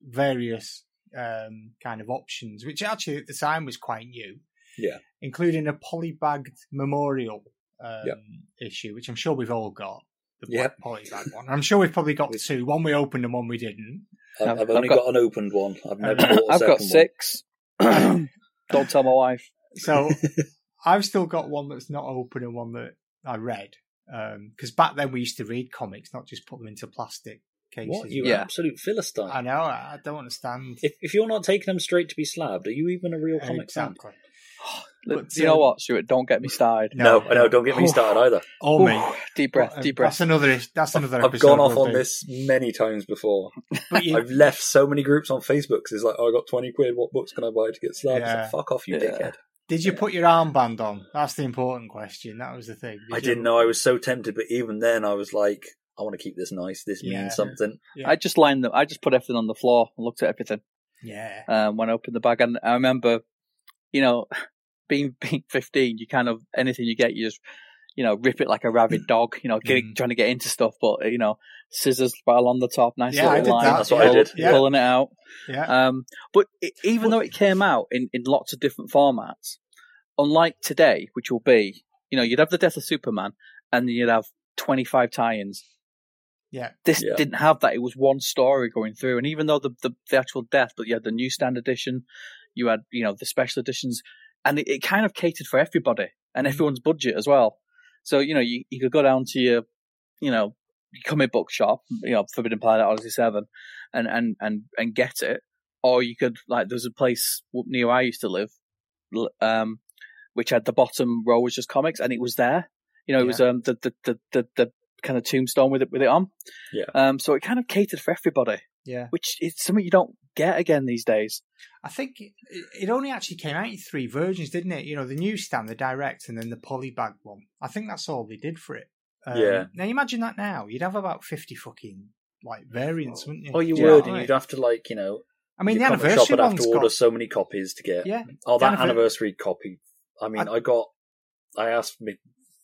various um, kind of options, which actually at the time was quite new. Yeah. Including a polybagged memorial um, Yep. issue, which I'm sure we've all got. The Yep. polybag one. I'm sure we've probably got two. One we opened and one we didn't. I've, I've- I've only got, got- an opened one. I've never I've bought a I've got second six. Don't tell my wife. So I've still got one that's not open and one that I read. Um, because back then we used to read comics, not just put them into plastic one. cases. What you Yeah. absolute philistine! I know. I don't understand. If if you're not taking them straight to be slabbed, are you even a real comic fan? exactly. Look, But, you know what, Stuart? Don't get me started. No, I know. Don't get me started either. Oh, me. Ooh, deep breath, uh, deep breath. That's another. That's another. I've gone off on do. this many times before. But you, I've left so many groups on Facebook because it's like, oh, I got 20 quid. What books can I buy to get slabbed? It's Yeah. like, Fuck off, you Yeah. dickhead. did you put your armband on? That's the important question. That was the thing. Did I you- didn't know. I was so tempted, but even then, I was like, I want to keep this nice. This Yeah. means something. Yeah. I just lined them. I just put everything on the floor and looked at everything Yeah. um, when I opened the bag. And I remember, you know, being being 15, you kind of anything you get, you just you know rip it like a rabid dog. You know, get, Mm. trying to get into stuff, but you know, scissors file on the top, nice Yeah, I little did line. that. That's what I did. Yeah. Pulling it out. Yeah. Um, but it, even though it came out in, in lots of different formats, unlike today, which will be, you know, you'd have the death of Superman and you'd have 25 tie-ins. Yeah. This Yeah. didn't have that. It was one story going through. And even though the, the, the actual death, but you had the newsstand edition, you had, you know, the special editions, and it, it kind of catered for everybody and Mhm. everyone's budget as well. So, you know, you, you could go down to your, you know, your comic book shop, you know, Forbidden Planet, Odyssey 7, and, and, and, and get it. Or you could, like, there's a place near where I used to live, um, which had the bottom row was just comics, and it was there. You know, it was um the the, the, the, the kind of tombstone with it with it on. Yeah. Um, so it kind of catered for everybody, Yeah. which is something you don't get again these days. I think it, it only actually came out in three versions, didn't it? You know, the newsstand, the direct, and then the polybag one. I think that's all they did for it. Um, Yeah. Now imagine that now. You'd have about fifty fucking like variants, wouldn't you? Oh, you Yeah. would, and Right. you'd have to like, you know, I mean, the your comic shop anniversary would have to order got. so many copies to get. Yeah. Oh, that anniver- anniversary copy. I mean, I- I, got. I asked my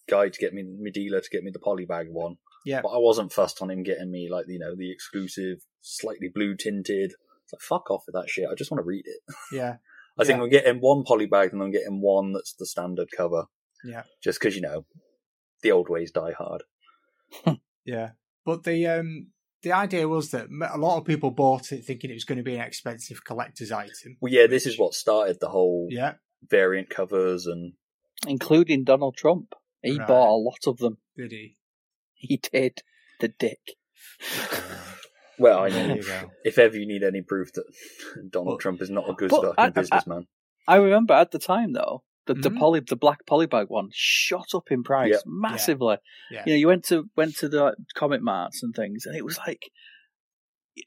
guy to get me, my dealer to get me the polybag one, Yeah. but I wasn't fussed on him getting me like you know the exclusive, slightly blue tinted. It's like fuck off with that shit. I just want to read it. Yeah. I think Yeah. I'm getting one polybag and I'm getting one that's the standard cover. Yeah. Just because you know, the old ways die hard. Yeah. But the um the idea was that a lot of people bought it thinking it was going to be an expensive collector's item. Well, yeah, this is what started the whole Yeah. variant covers and including Donald Trump. He Right. bought a lot of them. Did he? He did. The dick. Well, I There mean, if ever you need any proof that Donald Well, Trump is not a good fucking I- I- businessman, I remember at the time though, the, the Mhm. poly the black polybag one shot up in price Yeah. massively. Yeah. You know, you went to went to the comic marts and things, and it was like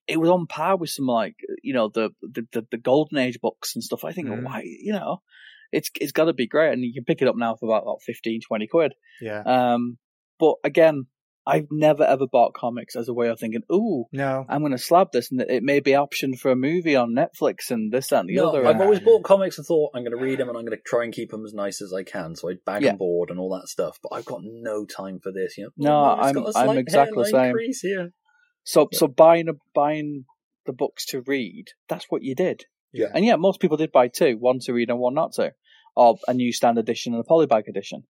it was on par with some like you know the the, the, the golden age books and stuff. I think Mhm. why you know it's it's got to be great, and you can pick it up now for about like 15, 20 quid. Yeah. Um, but again, I've never ever bought comics as a way of thinking, ooh. No. I'm going to slab this, and it may be option for a movie on Netflix and this that, and the no, other. I've and- always bought comics and thought I'm going to read them and I'm going to try and keep them as nice as I can. So I bag Yeah. and board and all that stuff. But I've got no time for this. You know, No, Oh, it's I'm- got a I'm exactly the same. Crease here. So so buying a, buying the books to read, that's what you did. Yeah. And yeah, most people did buy two, one to read and one not to, or a newsstand edition and a polybag edition.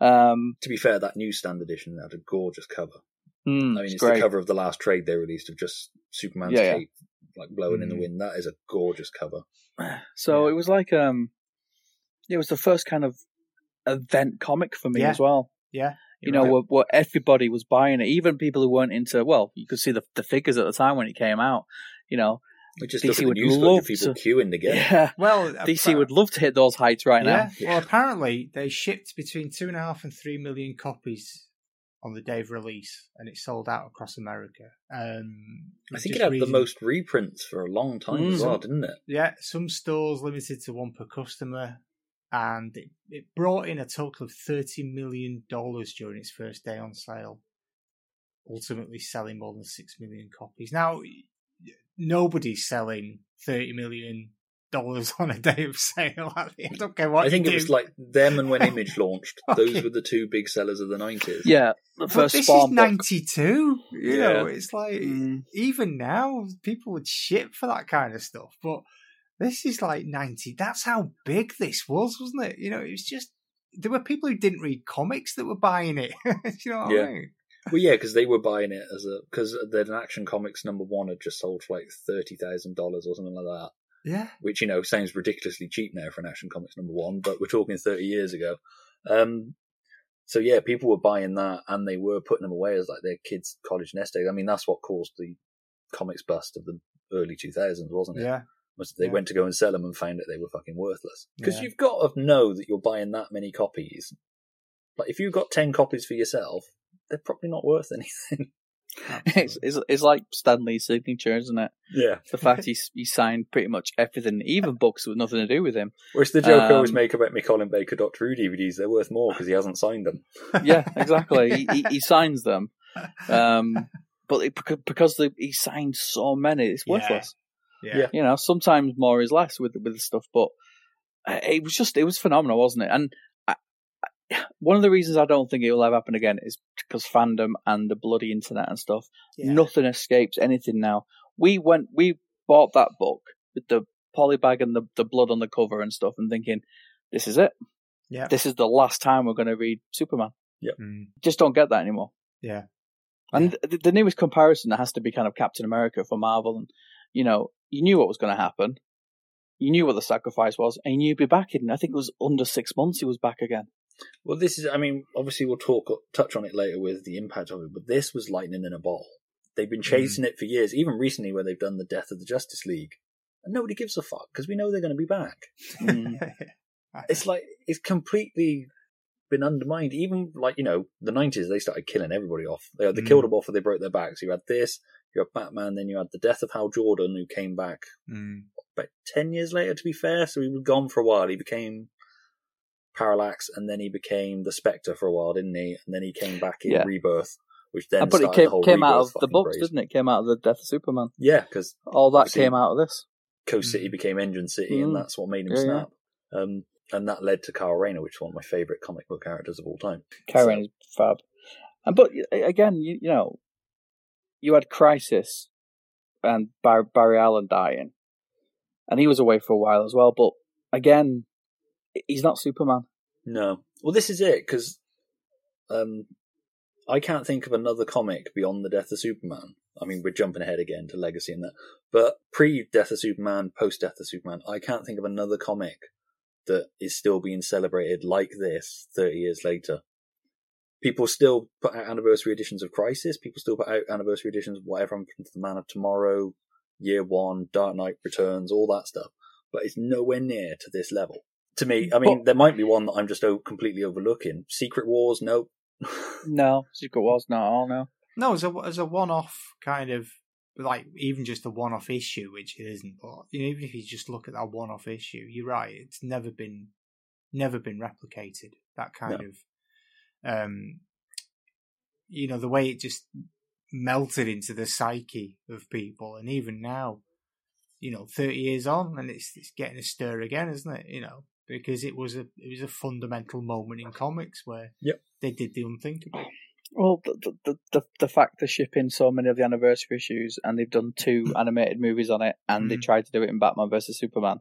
Um, To be fair, that newsstand edition had a gorgeous cover. mm, I mean, it's it's great. the cover of the last trade they released of just Superman's Yeah, yeah. cape, like blowing in the Mm. wind. That is a gorgeous cover. So Yeah. it was like um, it was the first kind of event comic for me Yeah. as well. Yeah. You know, right. where, where everybody was buying it, even people who weren't into. Well, you could see the the figures at the time when it came out. You know, We just DC the would news love people to- queuing to get yeah, well, DC appa- would love to hit those heights right now. Yeah. Well, apparently they shipped between two and a half and three million copies on the day of release, and it sold out across America. Um, I think it had reading- the most reprints for a long time as Mm. well, didn't it? Yeah, some stores limited to one per customer, and it, it brought in a total of thirty million dollars during its first day on sale. Ultimately, selling more than six million copies. Now, nobody's selling thirty million dollars on a day of sale. I don't care what I think you it was like them and when Image launched. Okay. Those were the two big sellers of the nineties. Yeah, the But this Spawn is ninety two. You Yeah. know, it's like Mm. even now people would ship for that kind of stuff, but this is like ninety. That's how big this was, wasn't it? You know, it was just there were people who didn't read comics that were buying it. you know what Yeah. I mean? Well, yeah, because they were buying it as a because an Action Comics number one had just sold for like thirty thousand dollars or something like that. Yeah, which you know sounds ridiculously cheap now for an Action Comics number one, but we're talking 30 years ago. Um, so yeah, people were buying that and they were putting them away as like their kids' college nest egg. I mean, that's what caused the comics bust of the early 2000s, wasn't it? yeah, Was they Yeah. went to go and sell them and found that they were fucking worthless. Because Yeah. you've got to know that you're buying that many copies. Like if you've got 10 copies for yourself, they're probably not worth anything. it's, it's, it's like Stan Lee's signature, isn't it? yeah. The fact he, he signed pretty much everything, even books with nothing to do with him. Which the joke I always Um, make about me Colin Baker Doctor Who DVDs, they're worth more because he hasn't signed them. Yeah, exactly. he, he, he signs them, um, but it, because the, he signed so many, it's Yeah. worthless. yeah, Yeah. You know, sometimes more is less with with the stuff, but uh, it was just it was phenomenal, wasn't it? And I, I, one of the reasons I don't think it will ever happen again is because fandom and the bloody internet and stuff. Yeah. Nothing escapes anything now. We went, we bought that book with the polybag and the, the blood on the cover and stuff, and thinking, this is it. yeah, This is the last time we're going to read Superman. Mm, Just don't get that anymore. yeah, And the, the newest comparison that has to be kind of Captain America for Marvel, and you know, you knew what was going to happen. You knew what the sacrifice was, and you knew he'd be back in. I think it was under six months he was back again. Well, this is, I mean, obviously we'll talk, touch on it later with the impact of it, but this was lightning in a bottle. They've been chasing it for years, even recently where they've done the death of the Justice League. And nobody gives a fuck because we know they're going to be back. Mm. It's like, it's completely been undermined. Even like, you know, the 90s, they started killing everybody off. They, they Mm. killed them off or they broke their backs. You had this, you had Batman, then you had the death of Hal Jordan, who came back Mm, about 10 years later, to be fair. So he was gone for a while. He became Parallax, and then he became the Spectre for a while, didn't he? And then he came back in Yeah. Rebirth, which then but it started came, the whole came out of the books, craze. didn't it? Came out of the Death of Superman. Yeah, because All that came out of this. Coast City Mm. became Engine City, and Mm. that's what made him Yeah, yeah. snap. Um, and that led to Kyle Rayner, which is one of my favourite comic book characters of all time. Karen is fab. And but again, you, you know, you had Crisis and Bar- Barry Allen dying, and he was away for a while as well. But again, he's not Superman. No. Well, this is it, because um, I can't think of another comic beyond the death of Superman. I mean, we're jumping ahead again to Legacy and that. But pre Death of Superman, post Death of Superman, I can't think of another comic that is still being celebrated like this 30 years later. people still put out anniversary editions of Crisis. People still put out anniversary editions of whatever happened to the Man of Tomorrow, Year One, Dark Knight Returns, all that stuff. But it's nowhere near to this level. To me, I mean, But- there might be one that I'm just completely overlooking. Secret Wars, no. No, Secret Wars not at all. No. No, as a as a one off kind of like even just a one off issue, which it isn't. But you know, even if you just look at that one off issue, you're right. It's never been never been replicated. That kind of um, you know, the way it just melted into the psyche of people, and even now, you know, thirty years on, and it's it's getting a stir again, isn't it? You know, because it was a it was a fundamental moment in comics where Yep. they did the unthinkable. Well, the, the the the fact they're shipping so many of the anniversary issues, and they've done two animated movies on it, and they Mm. tried to do it in Batman versus Superman,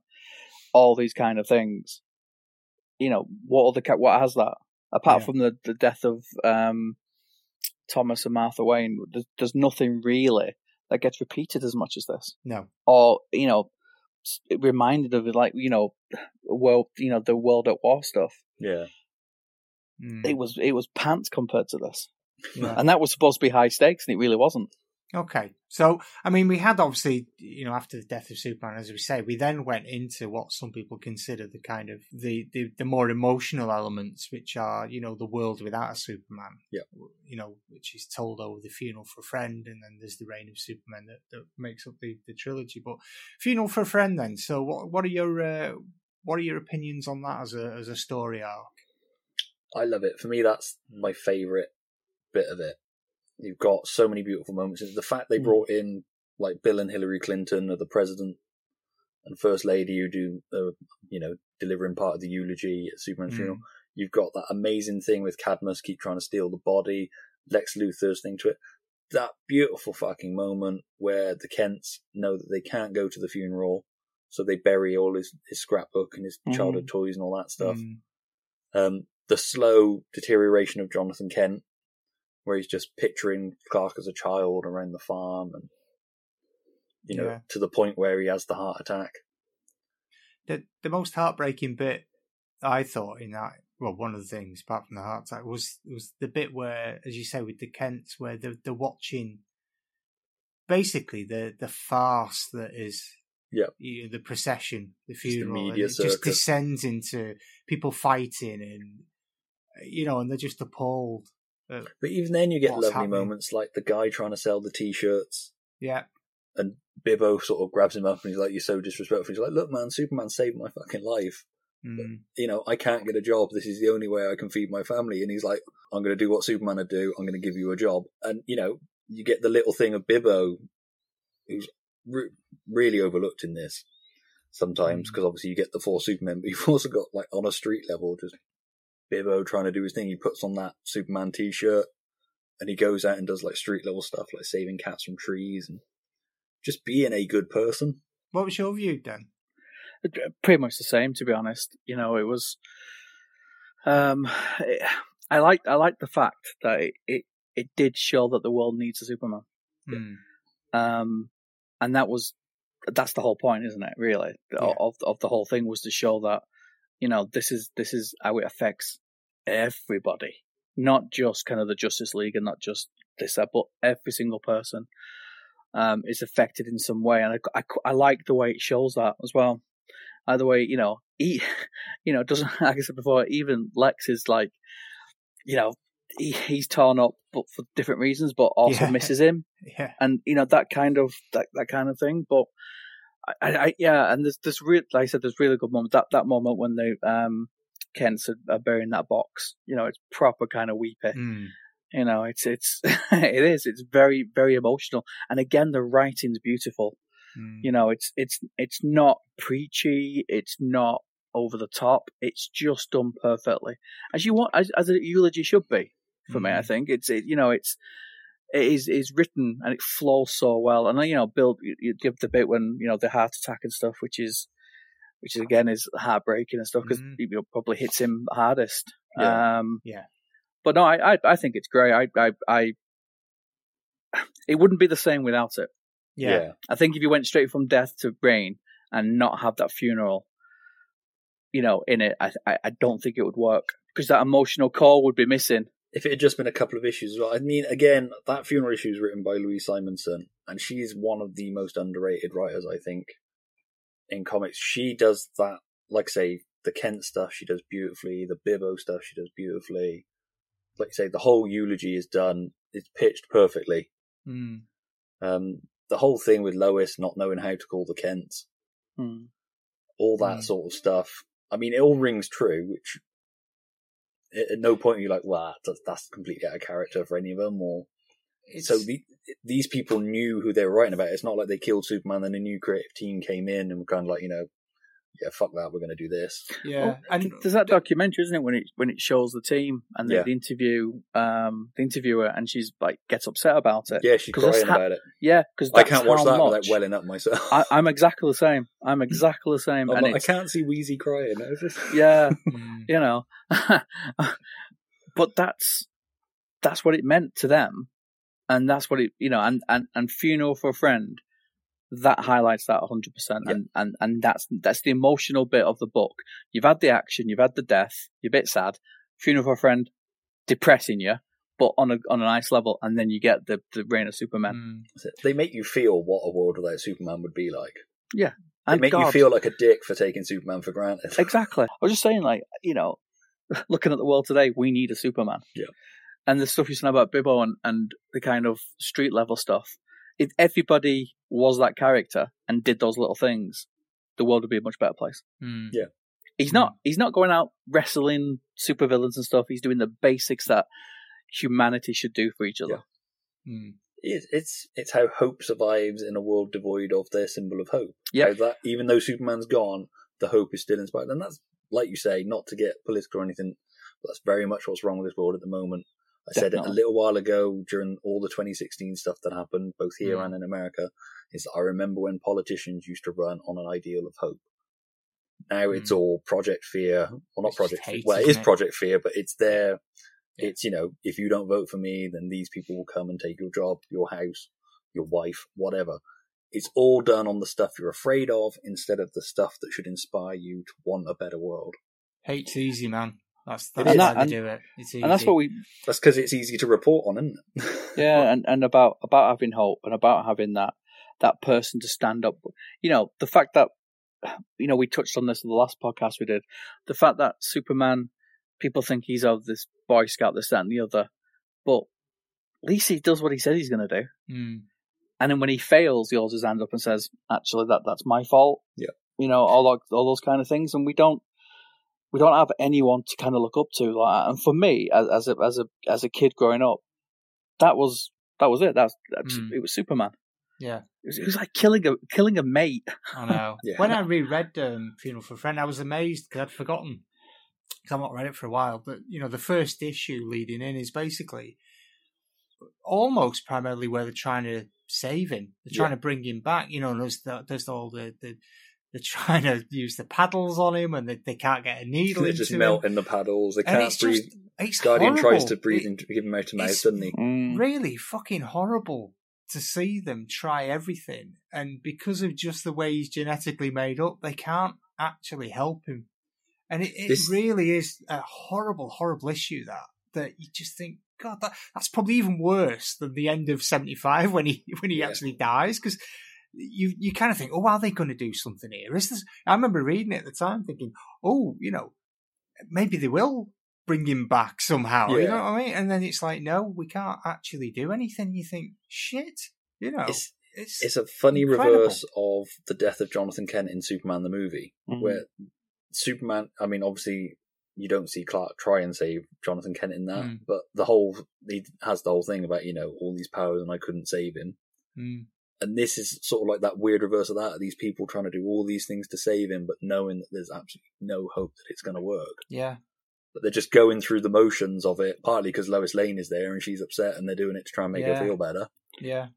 all these kind of things. You know, what other ca- what has that apart Yeah. from the the death of um, Thomas and Martha Wayne? There's, there's nothing really that gets repeated as much as this, No, or you know, s- reminded of like you know, world you know the world at war stuff. Yeah. Mm. It was it was pants compared to this. Yeah. And that was supposed to be high stakes, and it really wasn't. Okay, so I mean, we had obviously, you know, after the death of Superman, as we say, we then went into what some people consider the kind of the the, the more emotional elements, which are, you know, the world without a Superman. Yeah. You know, which is told over the funeral for a friend, and then there's the reign of Superman that, that makes up the, the trilogy. But funeral for a friend, then. So, what what are your uh, what are your opinions on that as a as a story arc? I love it. For me, that's my favourite bit of it. You've got so many beautiful moments. The fact they Mm. brought in like Bill and Hillary Clinton, or the president and first lady, who do uh, you know delivering part of the eulogy at Superman's Mm. funeral. You've got that amazing thing with Cadmus keep trying to steal the body. Lex Luthor's thing to it. That beautiful fucking moment where the Kents know that they can't go to the funeral, so they bury all his, his scrapbook and his Mhm. childhood toys and all that stuff Mm. um, the slow deterioration of Jonathan Kent, where he's just picturing Clark as a child around the farm, and you know, Yeah. to the point where he has the heart attack. the the most heartbreaking bit I thought in that well one of the things apart from the heart attack was was the bit where as you say with the Kents where they're, they're watching basically the the farce that is yeah you know, the procession the the funeral media it just descends into people fighting and you know and they're just appalled at, But even then, you get lovely happening? moments like the guy trying to sell the t-shirts, yeah and Bibbo sort of grabs him up and he's like, "You're so disrespectful." He's like, "Look, man, Superman saved my fucking life. mm, You know, I can't get a job. This is the only way I can feed my family." And he's like, "I'm going to do what Superman would do. I'm going to give you a job." And you know, you get the little thing of Bibbo, who's re- really overlooked in this sometimes Mm. because obviously you get the four Supermen, but you've also got like on a street level just Bibbo trying to do his thing. He puts on that Superman t-shirt and he goes out and does like street level stuff, like saving cats from trees and just being a good person. what was your view then Pretty much the same, to be honest. You know, it was. Um, it, I like I like the fact that it, it it did show that the world needs a Superman. mm, Um, and that was that's the whole point, isn't it? Really, Yeah. of of the whole thing was to show that you know this is this is how it affects everybody, not just kind of the Justice League and not just this, that, but every single person um, is affected in some way, and I, I, I like the way it shows that as well. Either way, you know, he, you know, doesn't like I said before, even Lex is like, you know, he, he's torn up, but for different reasons, but also Yeah. misses him yeah and you know that kind of that that kind of thing. But I, I, yeah, and there's there's real like I said, there's really good moments. That that moment when they um Kents are, are burying that box, you know, it's proper kind of weepy. mm, You know, it's it's it is. It's very very emotional, and again, the writing's beautiful. mm. You know, it's it's it's not preachy. It's not over the top. It's just done perfectly, as you want, as, as a eulogy should be. For me, I Mhm. think it's it, you know it's it is is written and it flows so well. And you know, Bill, you, you give the bit when you know the heart attack and stuff, which is which is again is heartbreaking and stuff because Mhm. you know, probably hits him hardest. Yeah. Um, Yeah. But no, I, I I think it's great. I I I it wouldn't be the same without it. yeah I think if you went straight from death to Reign and not have that funeral, you know, in it, I I, I don't think it would work because that emotional core would be missing. If it had just been a couple of issues as well. I mean, again, that funeral issue is written by Louise Simonson, and she's one of the most underrated writers, I think, in comics. She does that, like say, the Kent stuff she does beautifully, the Bibbo stuff she does beautifully. Like you say, the whole eulogy is done. It's pitched perfectly. Mm. Um, the whole thing with Lois not knowing how to call the Kents, Hmm. all that Mm. sort of stuff. I mean, it all rings true, which at no point are you like, well, that's, that's completely out of character for any of them. Or It's, so the, these people knew who they were writing about. It's not like they killed Superman and a new creative team came in and were kind of like, you know, yeah, fuck that, we're going to do this. yeah, Oh, and there's that documentary, isn't it, when it when it shows the team and they, Yeah. the interview um the interviewer and she's like gets upset about it. Yeah, she's 'Cause that's crying ha- about it. Yeah, because I can't watch that much, without welling up myself. I, I'm exactly the same. I'm exactly the same, I'm and like, I can't see Weezie crying. I was just... yeah, Mm. you know, but that's that's what it meant to them, and that's what it you know, and and and funeral for a friend that highlights that 100 percent, Yeah. and and and that's that's the emotional bit of the book. You've had the action, you've had the death, you're a bit sad. Funeral for a friend, depressing you, but on a on a nice level, and then you get the the reign of Superman. Mm. They make you feel what a world without Superman would be like. Yeah they And make you feel like a dick for taking Superman for granted. Exactly. I was just saying, like, you know, looking at the world today, we need a Superman. Yeah. And the stuff you said about Bibbo and, and the kind of street level stuff, if everybody was that character and did those little things, the world would be a much better place. Mm. He's not. He's not going out wrestling supervillains and stuff. He's doing the basics that humanity should do for each other. Mm. It's, it's it's how hope survives in a world devoid of their symbol of hope. Yeah. How that even though Superman's gone, the hope is still inspired, and that's like you say, not to get political or anything. But that's very much what's wrong with this world at the moment. I said it a little while ago during all the 2016 stuff that happened, both here Mm. and in America. Is that I remember when politicians used to run on an ideal of hope. Now it's Mm. all Project Fear. Well, not It's Project hate, Fear. Well, it is it? Project Fear, but it's there. Yeah. It's, you know, if you don't vote for me, then these people will come and take your job, your house, your wife, whatever. It's all done on the stuff you're afraid of instead of the stuff that should inspire you to want a better world. Hate's easy, man. That's It that's And that- they and- do it. It's easy. And that's what we, That's because it's easy to report on, isn't it? yeah, and, and about about having hope and about having that that person to stand up. You know, the fact that you know we touched on this in the last podcast we did. The fact that Superman, people think he's of this Boy Scout, this that and the other, but at least he does what he said he's going to do. Mm. And then when he fails, he holds his hand up and says, "Actually, that that's my fault." Yeah. you know all that, all those kind of things, and we don't we don't have anyone to kind of look up to like that. And for me, as, as a as a as a kid growing up, that was that was it. That's, that's Mm. it was Superman. Yeah, It was, it was like killing a killing a mate. I know. Yeah. When I reread um, Funeral for a Friend, I was amazed because I'd forgotten. Because I've not read it for a while, but you know, the first issue leading in is basically almost primarily where they're trying to save him. They're trying Yeah. to bring him back. You know, and there's the, there's all the, the they're trying to use the paddles on him, and they, they can't get a needle They're into just him. melting the paddles. They And can't it's breathe. just it's Guardian tries to breathe It- into give him out of mouth, it's- doesn't he? Mm. really fucking horrible to see them try everything and because of just the way he's genetically made up they can't actually help him and it, it This- really is a horrible horrible issue that that you just think god that, that's probably even worse than the end of 75 when he when he Yeah. actually dies because you you kind of think oh are they going to do something here is this i remember reading it at the time thinking oh you know maybe they will bring him back somehow. You know what I mean? And then it's like, no, we can't actually do anything. You think, shit, you know, It's it's, it's a funny incredible. reverse of the death of Jonathan Kent in Superman the movie, Mhm. where Superman. I mean, obviously, you don't see Clark try and save Jonathan Kent in that, Mm. but the whole he has the whole thing about you know all these powers and I couldn't save him. Mm, And this is sort of like that weird reverse of that. These people trying to do all these things to save him, but knowing that there's absolutely no hope that it's going to work. yeah, But they're just going through the motions of it, partly because Lois Lane is there and she's upset, and they're doing it to try and make Yeah. her feel better. yeah.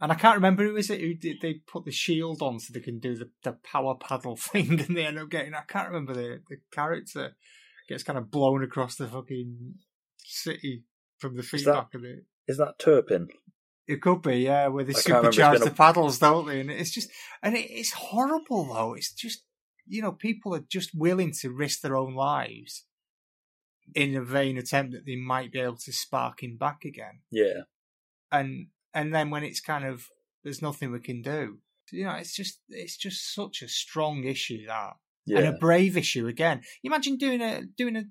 And I can't remember who is it who did they put the shield on so they can do the, the power paddle thing, and they end up getting. I can't remember the the character gets kind of blown across the fucking city from the Is that- feedback of it. Is that Turpin? It could be, yeah, where they I can't remember, it's supercharge the a- paddles, don't they? And it's just, and it, it's horrible though. It's just, you know, people are just willing to risk their own lives in a vain attempt that they might be able to spark him back again. Yeah. And and then when it's kind of there's nothing we can do. You know, it's just it's just such a strong issue that Yeah. and a brave issue again. You imagine doing a doing a,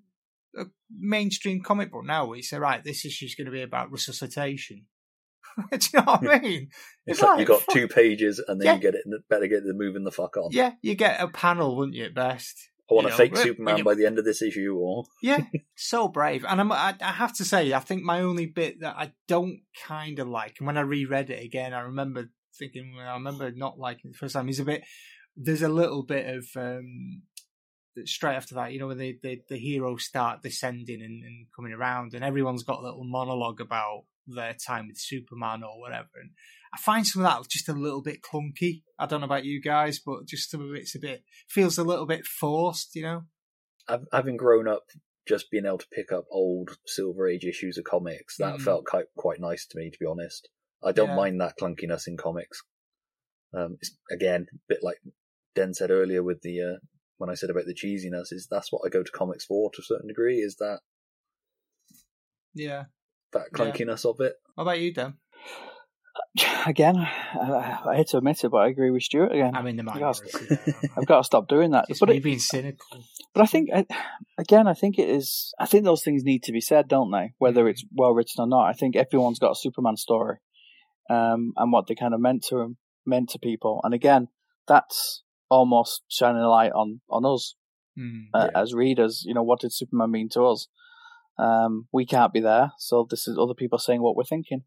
a mainstream comic book now where you say, right, this issue is going to be about resuscitation. Do you know what I mean? it's like you got fuck- two pages and then Yeah. you get it. And better get the moving the fuck on. Yeah, you get a panel, wouldn't you? At best. I want you a know, fake Superman by the end of this issue, or Yeah, so brave. And I'm, I, I have to say, I think my only bit that I don't kind of like, and when I reread it again, I remember thinking, well, I remember not liking it the first time. Is a bit. There's a little bit of um, straight after that, you know, when the the, the heroes start descending and, and coming around, and everyone's got a little monologue about their time with Superman or whatever. And I find some of that just a little bit clunky. I don't know about you guys, but just some of it's a bit feels a little bit forced, you know. I've, having grown up just being able to pick up old Silver Age issues of comics, that Mm. felt quite quite nice to me, to be honest. I don't Yeah. mind that clunkiness in comics. Um, it's, again, a bit like Den said earlier with the uh, when I said about the cheesiness, is that's what I go to comics for to a certain degree. Is that Yeah. That Yeah. clunkiness of it? What about you, Dan? Again, I, I hate to admit it, but I agree with Stuart again. I'm in the Yes. minority. there. I've got to stop doing that. Just but me it, being cynical. But I think, I- again, I think it is. I think those things need to be said, don't they? Whether it's well written or not. I think everyone's got a Superman story, um, and what they kind of meant to meant to people. And again, that's almost shining a light on on us Hmm. uh, Yeah. as readers. You know, what did Superman mean to us? Um, we can't be there, so this is other people saying what we're thinking.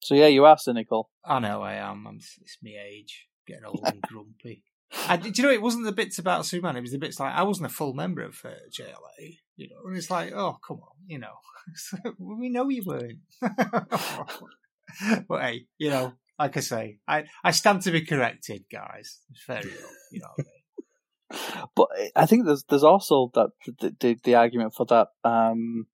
So yeah, you are cynical. I know I am. I'm, it's me age, getting old and grumpy. I, do you know it wasn't the bits about Superman? It was the bits like I wasn't a full member of uh, JLA, you know, and it's like, oh come on, you know, we know you weren't. but hey, you know, like I say, I I stand to be corrected, guys. Fair enough, you know. What I mean? But I think there's there's also that the the, the argument for that um,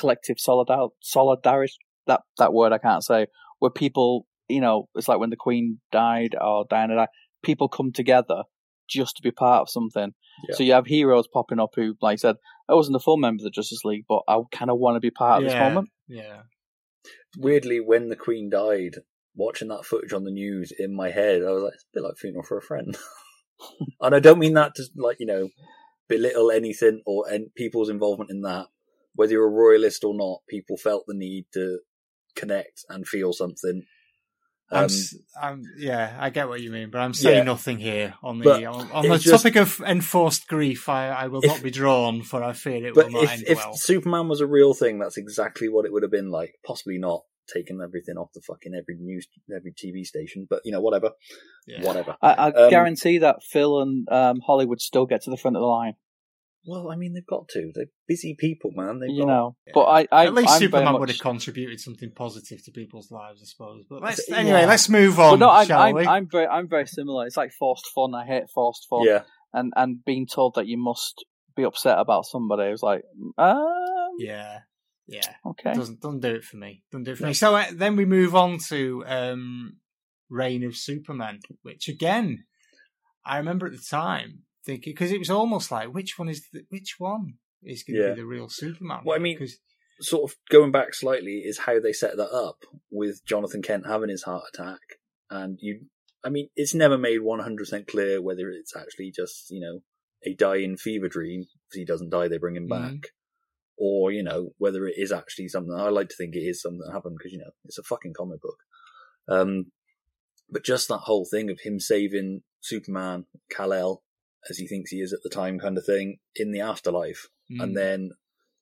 collective solidar solidarity that that word I can't say where people you know it's like when the Queen died or Diana died, people come together just to be part of something. Yeah. So you have heroes popping up who, like I said, I wasn't a full member of the Justice League, but I kind of want to be part of this moment. yeah. Weirdly, when the Queen died, watching that footage on the news in my head, I was like, it's a bit like funeral for a friend. and I don't mean that to like you know belittle anything or and people's involvement in that. Whether you're a royalist or not, people felt the need to connect and feel something. I'm, Um, s- I'm, yeah, I get what you mean, but I'm saying Yeah. nothing here on the But on, on the just- topic of enforced grief. I, I will If- not be drawn, for I fear it but will not if, end if well. Superman was a real thing, that's exactly what it would have been like. Possibly not taking everything off the fucking every news, every TV station, but you know, whatever, Yeah. whatever. I, I Um, guarantee that Phil and um, Holly would still get to the front of the line. Well, I mean, they've got to. They're busy people, man. They've You got, know, Yeah. but I, I At least I'm Superman much- would have contributed something positive to people's lives, I suppose. But let's, Yeah. anyway, let's move on, But no, I'm, shall I'm, we? I'm very, I'm very similar. It's like forced fun. I hate forced fun. yeah. And and being told that you must be upset about somebody, it was like, um, yeah, yeah. okay. Doesn't doesn't do it for me. Doesn't do it for No. me. So uh, then we move on to um, Reign of Superman, which again, I remember at the time thinking because it was almost like which one is the, which one is going to Yeah. be the real Superman? Well, I mean, 'Cause- Sort of going back slightly is how they set that up with Jonathan Kent having his heart attack, and you. I mean, it's never made one hundred percent clear whether it's actually just you know a dying fever dream. If he doesn't die, they bring him Mhm. back, or you know whether it is actually something. I like to think it is something that happened because you know it's a fucking comic book. Um, but just that whole thing of him saving Superman, Kal El, as he thinks he is at the time, kind of thing, in the afterlife, Mm. and then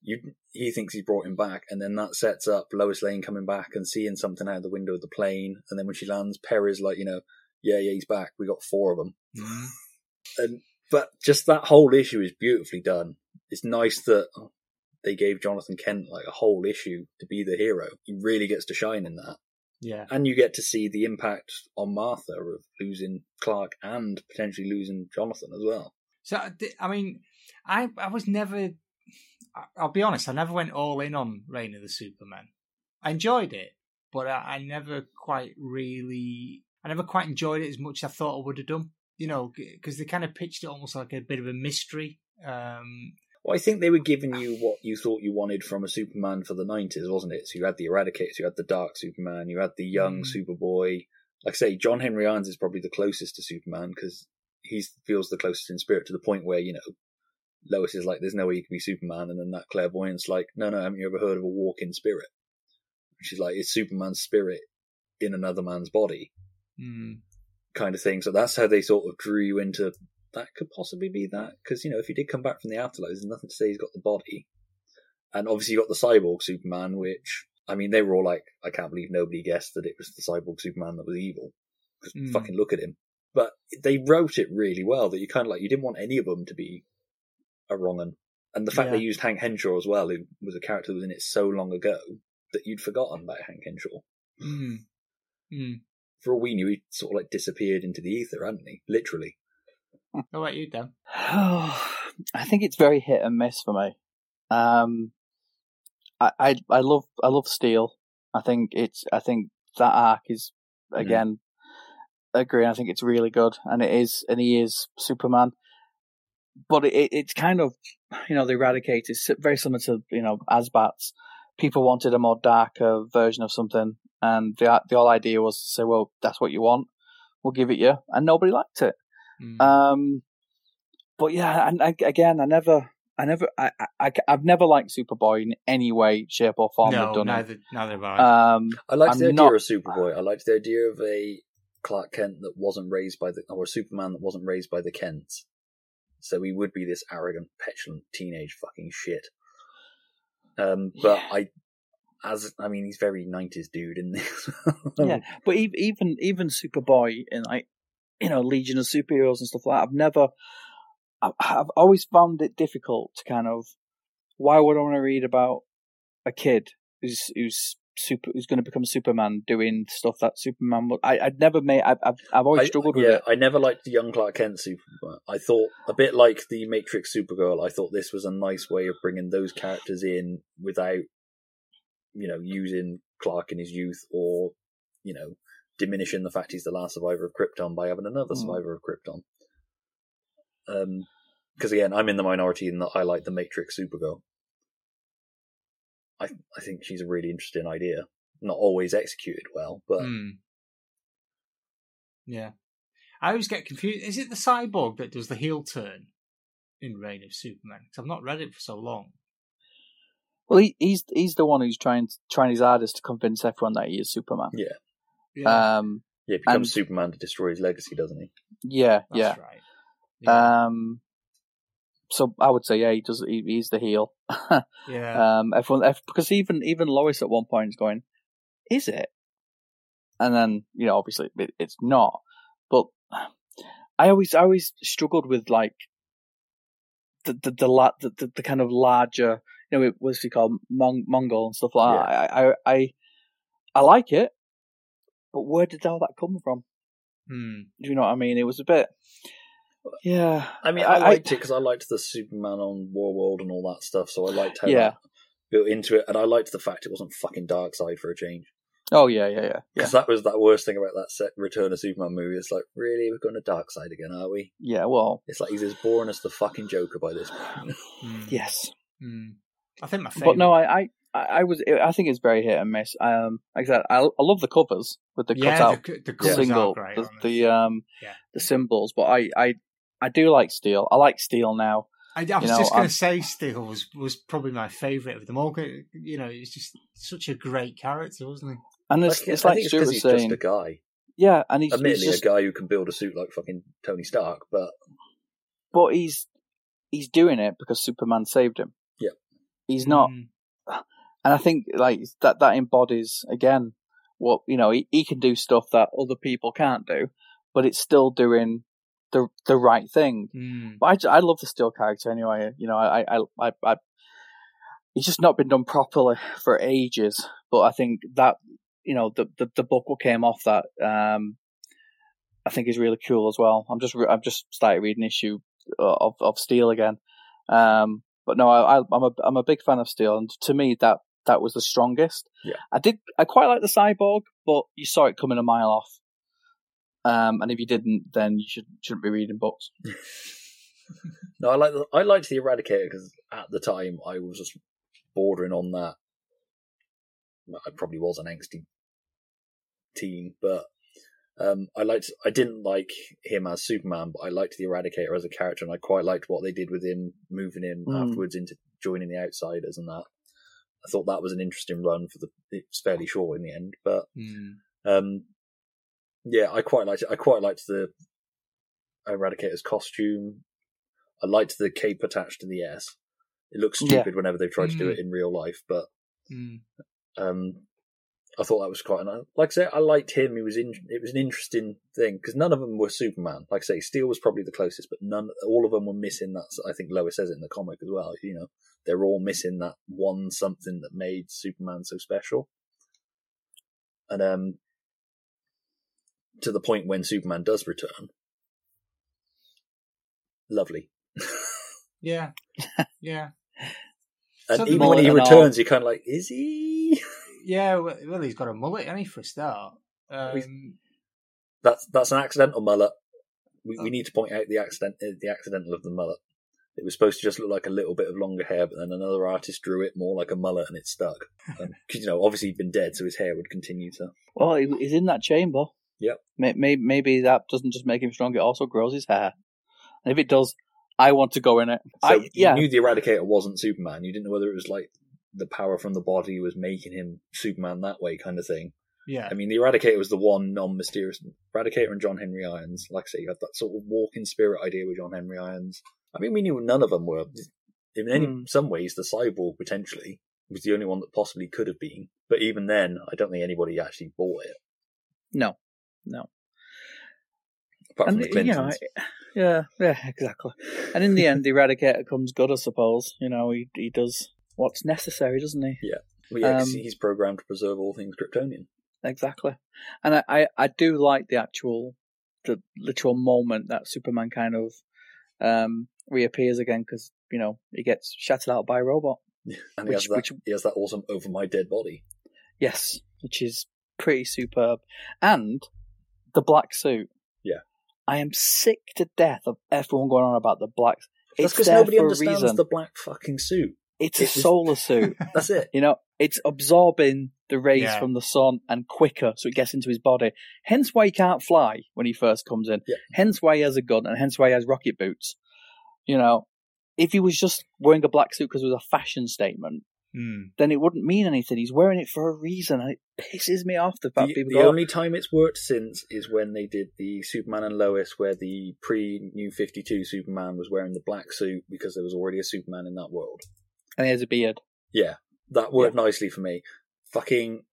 you he thinks he's brought him back, and then that sets up Lois Lane coming back and seeing something out of the window of the plane, and then when she lands, Perry's like, you know, yeah, yeah, he's back. We got four of them, Mm. and but just that whole issue is beautifully done. It's nice that they gave Jonathan Kent like a whole issue to be the hero. He really gets to shine in that, yeah, and you get to see the impact on Martha of losing Clark and potentially losing Jonathan as well. So I mean, I I was never. I'll be honest. I never went all in on Reign of the Superman. I enjoyed it, but I, I never quite really. I never quite enjoyed it as much as I thought I would have done. You know, because they kind of pitched it almost like a bit of a mystery. Um, Well, I think they were giving you what you thought you wanted from a Superman for the nineties, wasn't it? So you had the Eradicators, you had the Dark Superman, you had the young Mm. Superboy. Like I say, John Henry Irons is probably the closest to Superman because he feels the closest in spirit to the point where you know Lois is like, "There's no way you can be Superman," and then that clairvoyance like, "No, no, haven't you ever heard of a walk-in spirit?" She's like, "It's Superman's spirit in another man's body." Mm. kind of thing. So that's how they sort of drew you into that could possibly be that because you know if he did come back from the afterlife, there's nothing to say he's got the body, and obviously you got the cyborg Superman, which I mean they were all like, I can't believe nobody guessed that it was the cyborg Superman that was evil because Mm. fucking look at him. But they wrote it really well that you kind of like you didn't want any of them to be a wrong un. And the fact Yeah. they used Hank Henshaw as well, who was a character that was in it so long ago that you'd forgotten about Hank Henshaw. Mm. Mm. For all we knew, he sort of like disappeared into the ether, hadn't he? Literally. How about you, Dan? I think it's very hit and miss for me. Um, I, I I love I love Steel. I think it's I think that arc is again agree. I think it's really good, and it is, and he is Superman. But it, it it's kind of you know the Eradicator is very similar to you know Azbats. People wanted a more darker version of something, and the the whole idea was to say, well, that's what you want, we'll give it you, and nobody liked it. Mm. Um, but yeah, and I, again, I never, I never, I, I, I've never liked Superboy in any way, shape, or form. they've no, done neither, neither have I. it. Um, I liked I'm the idea not- of Superboy. I liked the idea of a Clark Kent that wasn't raised by the, or a Superman that wasn't raised by the Kents. So he would be this arrogant, petulant teenage fucking shit. Um, but Yeah. I, as I mean, he's very nineties dude in this. yeah, but even even Superboy in like you know Legion of Superheroes and stuff like that, I've never, I've, always found it difficult to kind of why would I want to read about a kid who's who's super who's going to become Superman doing stuff that Superman would. I I'd never made. I've I've, I've always I- struggled with yeah, it. I never liked the young Clark Kent Superman. I thought a bit like the Matrix Supergirl. I thought this was a nice way of bringing those characters in without, you know, using Clark in his youth or, you know, diminishing the fact he's the last survivor of Krypton by having another Mm. survivor of Krypton. Um, because again, I'm in the minority in that I like the Matrix Supergirl. I I think she's a really interesting idea. Not always executed well, but Mm. Yeah. I always get confused. Is it the cyborg that does the heel turn in Reign of Superman? 'Cause I've not read it for so long. Well, he, he's he's the one who's trying trying his hardest to convince everyone that he is Superman. yeah, Yeah, Um, yeah, he becomes And- Superman to destroy his legacy, doesn't he? yeah, that's yeah. right. Yeah. Um, so I would say, yeah, he does. He, he's the heel. yeah. um, everyone, ev- because even even Lois at one point is going, "Is it?" And then you know, obviously, it, it's not. But I always, I always struggled with like the the the, la- the, the, the kind of larger, you know, what's he called, Mong- Mongul and stuff like that. I, I, I, I like it, but where did all that come from? Hmm. Do you know what I mean? It was a bit, yeah. I mean, I- I, I- liked it because I liked the Superman on Warworld and all that stuff, so I liked how Yeah. that built into it, and I liked the fact it wasn't fucking Darkseid for a change. Oh yeah, yeah, yeah, yeah, Because that was that worst thing about that set Return of Superman movie. It's like, really, we're going to Darkseid again, are we? yeah. Well, It's like he's as boring as the fucking Joker by this point. Hmm. yes. Hmm. I think my favorite. But no, I, I, I I was, I think it's very hit and miss. Um, like I said, I, I love the covers with the yeah, cutout the, the covers single, great. the, the um, Yeah. the symbols. But I, I, I do like Steel. I like Steel now. I, I was know, just going to say, Steel was was probably my favourite of them all. You know, he's just such a great character, wasn't he? And it's, Like, it's I like think it's Stuart because was he's saying, just a guy. yeah, and he's, he's just, a guy who can build a suit like fucking Tony Stark, but but he's, he's doing it because Superman saved him. Yeah. he's not, Hmm. And I think like that that embodies again what you know he, he can do stuff that other people can't do, but it's still doing the the right thing. Hmm. But I, I love the Steel character anyway. You know, I, I, I, I, it's just not been done properly for ages. But I think that you know the the, the book what came off that um, I think is really cool as well. I'm just I've just started reading issue uh, of of Steel again. Um, but no, I, I, I'm a I'm a big fan of Steel, and to me that that was the strongest. Yeah. I did I quite like the cyborg, but you saw it coming a mile off. Um, and if you didn't, then you should shouldn't be reading books. no, I like the, I liked the Eradicator because at the time I was just bordering on that. I probably was an angsty teen, but um, I liked. I didn't like him as Superman, but I liked the Eradicator as a character, and I quite liked what they did with him, moving him Mm. afterwards into joining the Outsiders and that. I thought that was an interesting run for the. It's fairly short in the end, but Hmm. um, yeah, I quite liked it. I quite liked the Eradicator's costume. I liked the cape attached to the S. It looks Yeah. stupid whenever they've tried to do Mm. it in real life, but Hmm. um, I thought that was quite nice. Like I said, I liked him. He was in. It was an interesting thing because none of them were Superman. Like I say, Steel was probably the closest, but none. All of them were missing that. I think Lois says it in the comic as well. You know, they're all missing that one something that made Superman so special. And um, to the point when Superman does return, lovely. Yeah. Yeah. And Something even when he returns, you're kind of like, is he? Yeah, well, well, he's got a mullet, hasn't he, for a start? Um, That's that's an accidental mullet. We, we Oh. need to point out the accident uh, the accidental of the mullet. It was supposed to just look like a little bit of longer hair, but then another artist drew it more like a mullet, and it stuck. Because you know, obviously he'd been dead, so his hair would continue to. Well, he's in that chamber. Yep. Maybe, maybe that doesn't just make him strong; it also grows his hair. And if it does, I want to go in it. So I, you yeah, knew the Eradicator wasn't Superman. You didn't know whether it was like the power from the body was making him Superman that way, kind of thing. yeah. I mean, the Eradicator was the one non-mysterious Eradicator and John Henry Irons. Like I say, you had that sort of walking spirit idea with John Henry Irons. I mean, we knew none of them were. In any Hmm. some ways, the cyborg potentially was the only one that possibly could have been. But even then, I don't think anybody actually bought it. no, no. Apart from And the you know, I- yeah, yeah, exactly. And in the end, the Eradicator comes good, I suppose. You know, he he does what's necessary, doesn't he? Well, yeah, um, he's programmed to preserve all things Kryptonian. Exactly. And I, I, I do like the actual, the literal moment that Superman kind of um, reappears again because, you know, he gets shattered out by a robot. And Which- he, has that, which- he has that awesome over my dead body. Yes, which is pretty superb. And the black suit. Yeah. I am sick to death of everyone going on about the black. That's It's because nobody understands the black fucking suit. It's a solar suit. That's it. You know, it's absorbing the rays Yeah. from the sun and quicker, so it gets into his body. Hence why he can't fly when he first comes in. Yeah. Hence why he has a gun, and hence why he has rocket boots. You know, if he was just wearing a black suit because it was a fashion statement, Hmm. then it wouldn't mean anything. He's wearing it for a reason, and it pisses me off the fact The, people the go, only time it's worked since is when they did the Superman and Lois, where the pre New 52 Superman was wearing the black suit because there was already a Superman in that world. And he has a beard. Yeah, that worked nicely for me. Fucking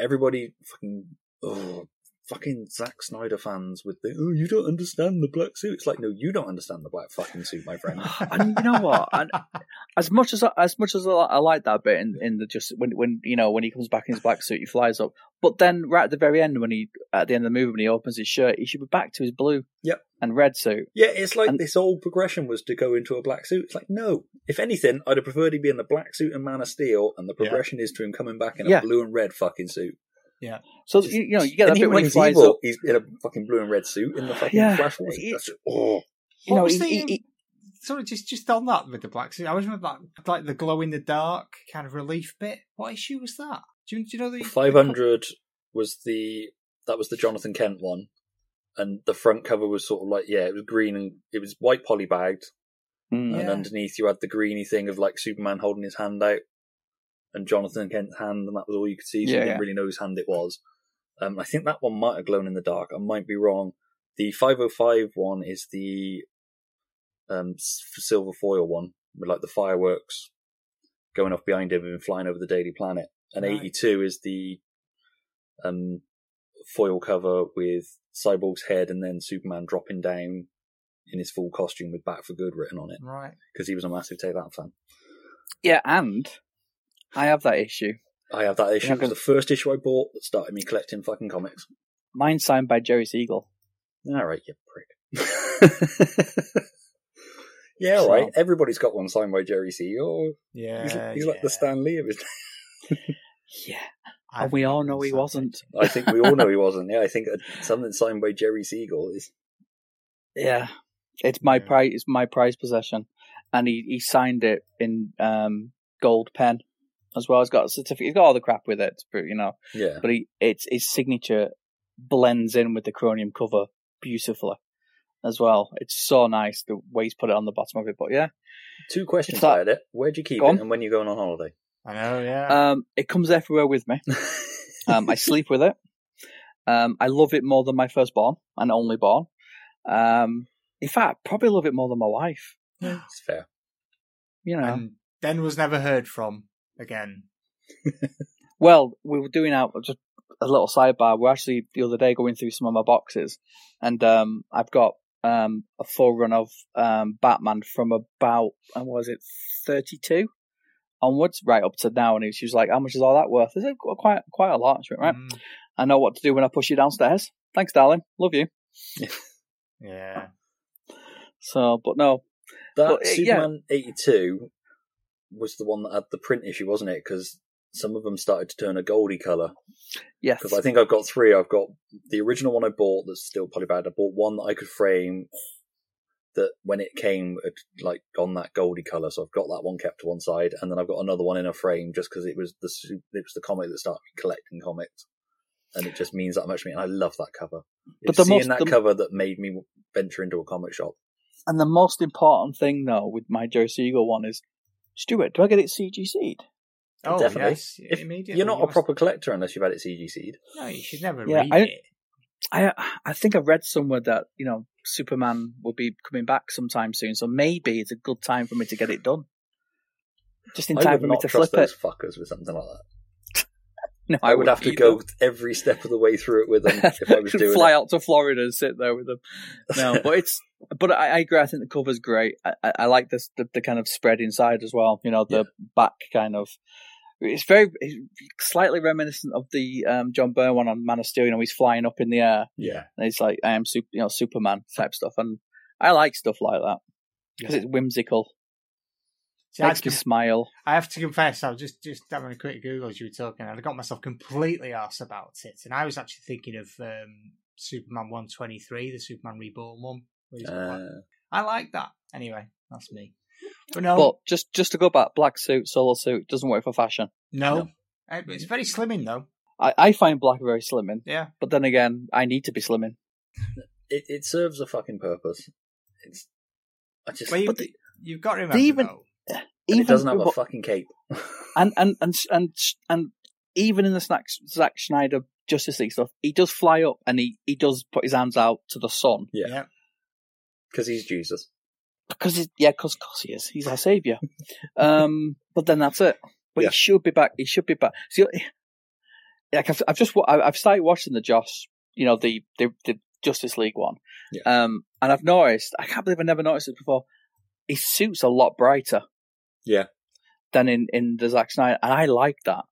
everybody, fucking, oh, fucking Zack Snyder fans with the, oh, you don't understand the black suit. It's like, no, you don't understand the black fucking suit, my friend. and you know what? And as much as I, as much as I, I like that bit in, in the just when when you know when he comes back in his black suit, he flies up. But then right at the very end, when he at the end of the movie, when he opens his shirt, he should be back to his blue Yep. and red suit. Yeah, it's like And- this whole progression was to go into a black suit. It's like, no. If anything, I'd have preferred he'd be in the black suit and Man of Steel, and the Yeah. progression is to him coming back in Yeah. a blue and red fucking suit. So Just- you, you know you get and that bit even when he he's flies evil, up. he's in a fucking blue and red suit in the fucking Yeah. Flash. Force. It- That's just- oh. You What know, was he, the, he, um, he- Sorry, just just on that with the black suit. I always remember that like the glow in the dark kind of relief bit. What issue was that? Do you, do you know the 500 was the that was the Jonathan Kent one, and the front cover was sort of like yeah, it was green and it was white polybagged, Mm. and Yeah. underneath you had the greeny thing of like Superman holding his hand out, and Jonathan Kent's hand, and that was all you could see. So Yeah, you didn't yeah. really know whose hand it was. Um, I think that one might have glown in the dark. I might be wrong. The 505 one is the um, silver foil one with like the fireworks going off behind him and flying over the Daily Planet. And Right. 82 is the um, foil cover with Cyborg's head and then Superman dropping down in his full costume with Back for Good written on it right? because he was a massive Take That fan. yeah, and I have that issue. I have that issue. It was the first issue I bought that started me collecting fucking comics. Mine signed by Jerry Siegel. All right, you prick. yeah, all right. So- Everybody's got one signed by Jerry Siegel. Yeah, He's, he's like the. Stan Lee of his. Yeah, I've and we all know he wasn't. I think we all know he wasn't. Yeah, I think uh, something signed by Jerry Siegel is. Yeah, It's my Yeah. prize. It's my prize possession, and he, he signed it in um, gold pen as well. He's got a certificate. He's got all the crap with it, but you know. Yeah. But he, it's his signature blends in with the chromium cover beautifully as well. It's so nice the way he's put it on the bottom of it. But yeah, Two questions It's that- about it. Where'd you keep it on. and when you going on holiday? I know, yeah. um, it comes everywhere with me. Um, I sleep with it. Um, I love it more than my firstborn and only born. Um, in fact, probably love it more than my wife. It's fair. You know, and then was never heard from again. Well, we were doing out just a little sidebar. We're actually the other day going through some of my boxes, and um, I've got um, a full run of um, Batman from about and was it thirty two onwards, right up to now. And she was like, "How much is all that worth?" Is it "Quite, quite a lot." Went, "Right, Mm, I know what to do when I push you downstairs. Thanks, darling. Love you." yeah. So, but no, That Well, uh, yeah. Superman 82 was the one that had the print issue, wasn't it? Because some of them started to turn a goldy colour. yes, Because I think I've got three. I've got the original one I bought that's still probably bad. I bought one that I could frame that when it came had like gone that goldy colour. So I've got that one kept to one side, and then I've got another one in a frame just because it was the it was the comic that started me collecting comics, and it just means that much to me. And I love that cover. But It's the seeing most- that the- cover that made me venture into a comic shop. and the most important thing though with my Joe Siegel one is, Stuart, do I get it CGC'd? Oh, Definitely. yes. If immediately. You're not You a must- proper collector unless you've had it CGC'd. No, you should never Yeah, read I- it. I I think I've read somewhere that you know Superman will be coming back sometime soon, so maybe it's a good time for me to get it done. Just in I time for me not to trust flip those it. fuckers with something like that. No, I would have to go every step of the way through it with them if I was doing fly it. out to Florida and sit there with them. No, but it's but I, I agree. I think the cover's great. I, I, I like this the, the kind of spread inside as well. You know, the back kind of. It's very it's slightly reminiscent of the um, John Byrne one on Man of Steel. You know, he's flying up in the air Yeah. and it's like I am super, you know, Superman type stuff, and I like stuff like that because it's whimsical, See, I, makes me smile. I have to confess, I was just just having a quick Google as you were talking, and I got myself completely arse about it. And I was actually thinking of um, Superman 123, the Superman Reborn one. where he's got that. Uh, I like that. Anyway, that's me. But no, But just just to go back, black suit, solar suit doesn't work for fashion. no. No. Uh, It's very slimming, though. I, I find black very slimming, Yeah. but then again, I need to be slimming. it, it serves a fucking purpose. It's I just Well, you, But the- you've got to remember, even- though. And Even it doesn't have a fucking cape. and and and and and even in the Zack, Zack Snyder Justice League stuff, he does fly up and he, he does put his hands out to the sun Yeah. Yeah. Because he's Jesus. because he, yeah, because cause he is. He's our savior. um, but then that's it. But Yeah. he should be back. He should be back. See, like I've, I've just I've started watching the Josh, you know, the the, the Justice League one. Yeah. Um, and I've noticed. I can't believe I never noticed it before. His suit's a lot brighter. Yeah. Than in in the Zack Snyder, and I like that.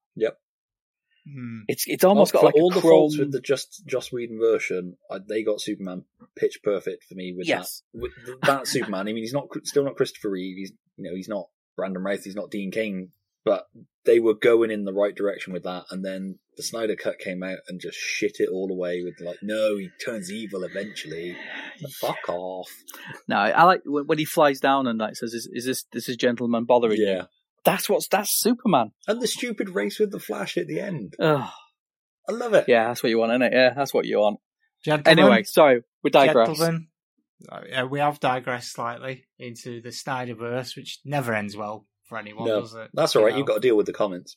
Hmm. It's it's almost For got like all a the chrome. faults with the just Joss Whedon version, I, they got Superman pitch perfect for me with Yes. that. With that Superman, I mean, he's not still not Christopher Reeve. He's you know he's not Brandon Routh. He's not Dean Cain. But they were going in the right direction with that, and then the Snyder cut came out and just shit it all away with like, no, he turns evil eventually. Like, Fuck off. No, I like when, when he flies down and like says, "Is, is this this is gentleman bothering you?" Yeah, That's what's that's Superman. and the stupid race with the Flash at the end. Oh. I love it. Yeah, that's what you want, isn't it? Yeah, that's what you want. Gentlemen, Anyway, sorry, we digress. Gentlemen, uh, we have digressed slightly into the Snyderverse, which never ends well for anyone, No, does it? That's all right. You You've got to deal with the comments.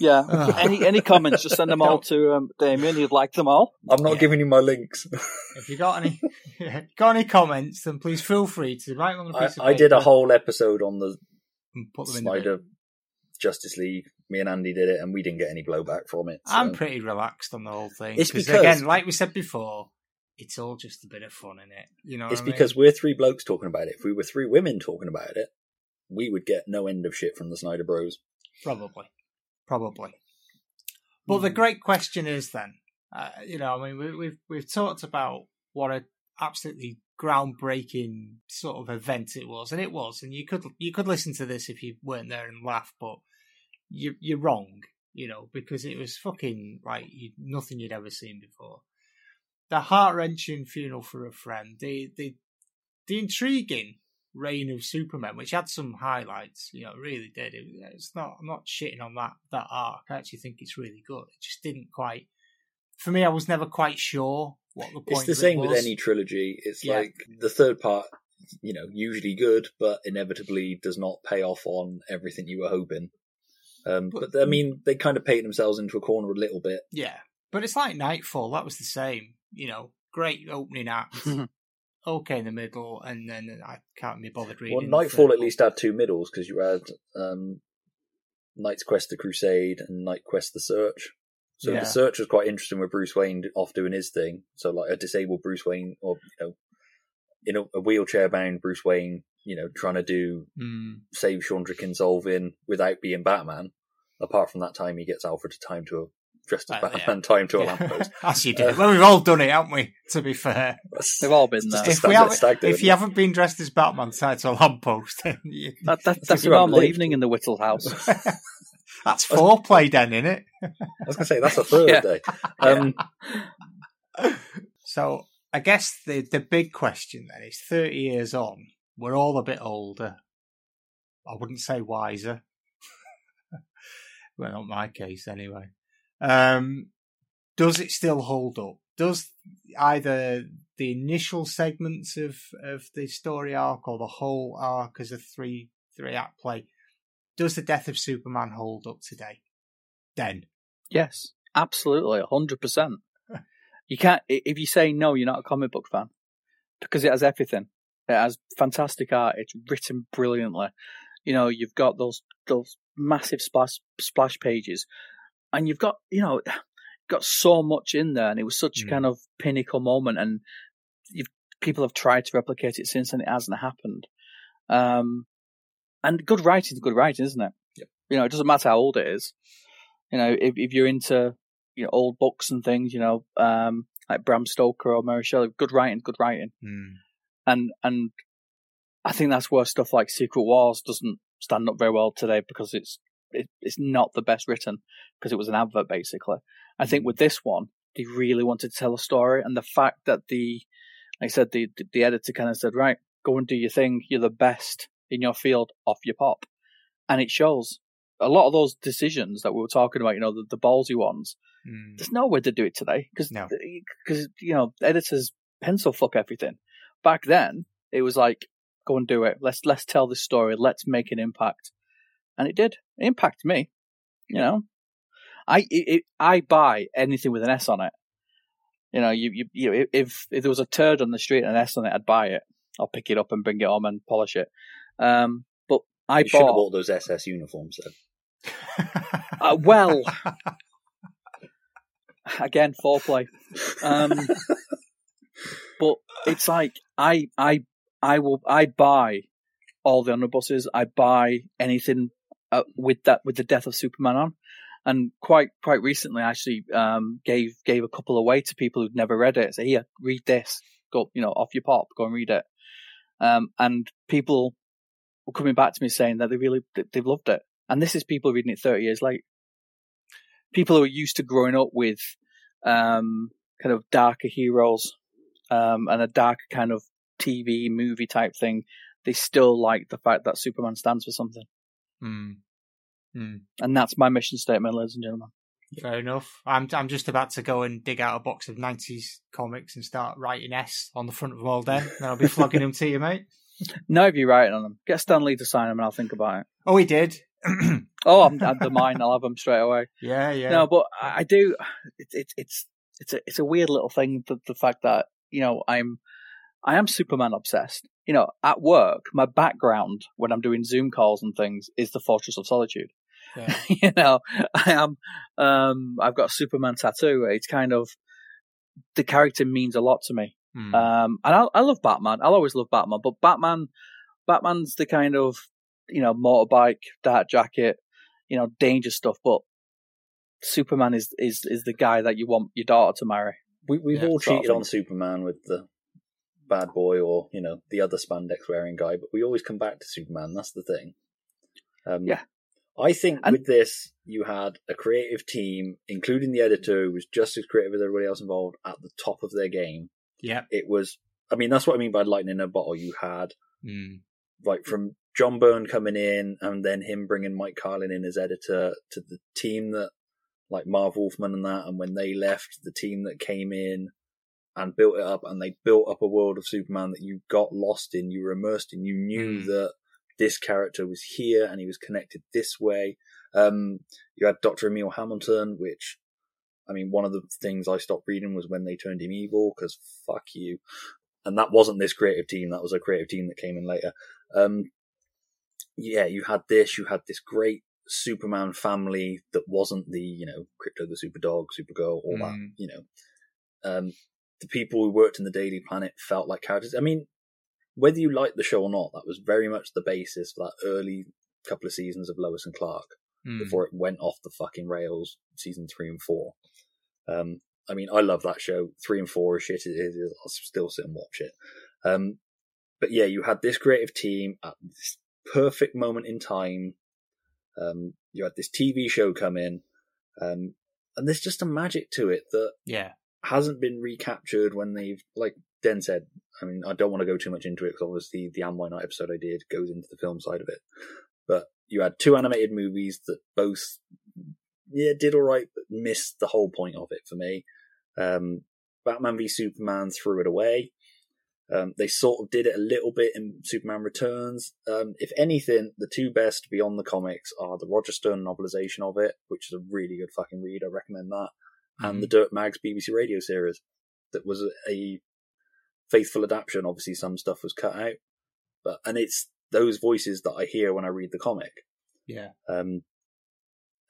Yeah. Ugh. any any comments? Just send them all to um, Damien. He'd like them all. I'm not Yeah. giving you my links. If you got any, got any comments, then please feel free to write them on a I, piece of I did a whole episode on the and put them in the Snyder. Justice League. Me and Andy did it, and we didn't get any blowback from it. so- I'm pretty relaxed on the whole thing. It's 'cause, because- again, like we said before, it's all just a bit of fun in it. You know, It's what I mean? because we're three blokes talking about it. If we were three women talking about it, we would get no end of shit from the Snyder Bros. Probably. Probably. But the great question is then, uh, you know, I mean, we, we've we've talked about what a absolutely groundbreaking sort of event it was, and it was. And you could you could listen to this if you weren't there and laugh, but you you're wrong, you know, because it was fucking like you, nothing you'd ever seen before. The heart wrenching funeral for a friend, the the the intriguing reign of Superman, which had some highlights. You know, it really did. It, it's not. I'm not shitting on that that arc. I actually think it's really good. It just didn't quite. For me, I was never quite sure what the point. It's the same was. with any trilogy. It's Yeah. like the third part, you know, usually good, but inevitably does not pay off on everything you were hoping. Um, But- but, I mean, they kind of paint themselves into a corner a little bit. Yeah, but it's like Knightfall. That was the same. You know, great opening act. okay in the middle, and then I can't be bothered reading. Well, Knightfall at least had two middles because you had um, Knight's Quest: The Crusade and Knightquest: The Search. So Yeah. the Search was quite interesting with Bruce Wayne off doing his thing. So like a disabled Bruce Wayne, or you know, in a, a wheelchair bound Bruce Wayne, you know, trying to do Mm, save Shondra Kinsolving without being Batman. Apart from that time, he gets Alfred to time to a dressed as Well, yeah. Batman, time to a yeah. lamppost. As you do. Uh, well, we've all done it, haven't we? To be fair, That's- They've all been it's there. just a if we standard haven't, stag if you it? haven't been dressed as Batman tied to a lamppost, then you, That, that, that's you a normal lived. evening in the Whittle house. that's foreplay, then, isn't it? I was going to say that's a third Yeah. day. Um, So I guess the the big question then is: thirty years on, we're all a bit older. I wouldn't say wiser. well, not my case anyway. Um, does it still hold up? Does either the initial segments of, of the story arc or the whole arc as a three three act play? Does the death of Superman hold up today? Then Yes, absolutely, hundred percent. You can't if you say no, you're not a comic book fan because it has everything. It has fantastic art. It's written brilliantly. You know, you've got those those massive splash splash pages, and you've got you know got so much in there, and it was such Mm. a kind of pinnacle moment, and you've, people have tried to replicate it since, and it hasn't happened. Um, and good writing is good writing, isn't it? Yep. You know, it doesn't matter how old it is. You know, if if you're into you know old books and things, you know, um, like Bram Stoker or Mary Shelley, good writing, good writing, and and I think that's where stuff like Secret Wars doesn't stand up very well today because it's it, it's not the best written because it was an advert basically. I think with this one, they really wanted to tell a story, and the fact that the like I said the the, the editor kind of said, right, go and do your thing. You're the best in your field. Off your pop, and it shows. A lot of those decisions that we were talking about, you know, the, the ballsy ones, Mm. there's no way to do it today because No. because you know editors pencil fuck everything. Back then, it was like go and do it. Let's let's tell this story. Let's make an impact, and it did. It impacted me. You know, I it, it, I buy anything with an S on it. You know, you you, you know, if if there was a turd on the street and an S on it, I'd buy it. I'll pick it up and bring it home and polish it. Um, but I you should have bought bought those SS uniforms then. uh, well again foreplay. Um, but it's like I I I will I buy all the omnibuses. I buy anything uh, with that with the death of Superman on. And quite quite recently, I actually um, gave gave a couple away to people who'd never read it. Say, here, read this. Go, you know, off your pop. Go and read it. Um, and people were coming back to me saying that they really they've loved it. And this is people reading it thirty years late. People who are used to growing up with um, kind of darker heroes um, and a darker kind of TV movie type thing, they still like the fact that Superman stands for something. Mm. Mm. And that's my mission statement, ladies and gentlemen. Fair enough. I'm I'm just about to go and dig out a box of '90s comics and start writing S on the front of them all day. Then I'll be flogging them to you, mate. No, if you're writing on them, get Stan Lee to sign them and I'll think about it. Oh, he did. Oh, I'm, I'm the mine. I'll have them straight away. yeah, yeah. No, but I do. It's it, it's it's a it's a weird little thing. The, the fact that you know I'm I am Superman obsessed. You know, at work, my background when I'm doing Zoom calls and things is the Fortress of Solitude. Yeah. you know, I am. Um, I've got a Superman tattoo. It's kind of the character means a lot to me. Mm. Um, and I, I love Batman. I'll always love Batman, but Batman, Batman's the kind of you know motorbike, dark jacket, you know, danger stuff. But Superman is is is the guy that you want your daughter to marry. We, we've Yeah, all cheated on Superman with the bad boy or you know the other spandex wearing guy, but we always come back to Superman. That's the thing. Um, Yeah. I think And- with this, you had a creative team, including the editor, who was just as creative as everybody else involved, at the top of their game. yeah. It was I mean, that's what I mean by lightning in a bottle. You had Mm. like from John Byrne coming in and then him bringing Mike Carlin in as editor to the team that like Marv Wolfman and that, and when they left, the team that came in and built it up, and they built up a world of Superman that you got lost in, you were immersed in, you knew Mm. that this character was here and he was connected this way. Um, you had Dr. Emil Hamilton, which, I mean, one of the things I stopped reading was when they turned him evil, because fuck you. And that wasn't this creative team, that was a creative team that came in later. Um, yeah, you had this, you had this great Superman family that wasn't the, you know, Krypto the Super Dog, Supergirl, all that, Mm. you know. Um, the people who worked in the Daily Planet felt like characters. I mean, whether you liked the show or not, that was very much the basis for that early couple of seasons of Lois and Clark Mm. before it went off the fucking rails, season three and four. Um, I mean, I love that show. Three and four is shit. It is. I'll still sit and watch it. Um, but yeah, you had this creative team at this perfect moment in time. Um, you had this TV show come in, um, and there's just a magic to it that Yeah. Hasn't been recaptured when they've, like Den said. I mean, I don't want to go too much into it because obviously the Amway Night episode I did goes into the film side of it. But you had two animated movies that both, yeah, did all right, but missed the whole point of it for me. Um, Batman v Superman threw it away. Um, they sort of did it a little bit in Superman Returns. Um, if anything, the two best beyond the comics are the Roger Stern novelization of it, which is a really good fucking read. I recommend that, and the Dirk Maggs BBC radio series that was a, faithful adaptation. Obviously, some stuff was cut out, but and it's those voices that I hear when I read the comic. Yeah. Um,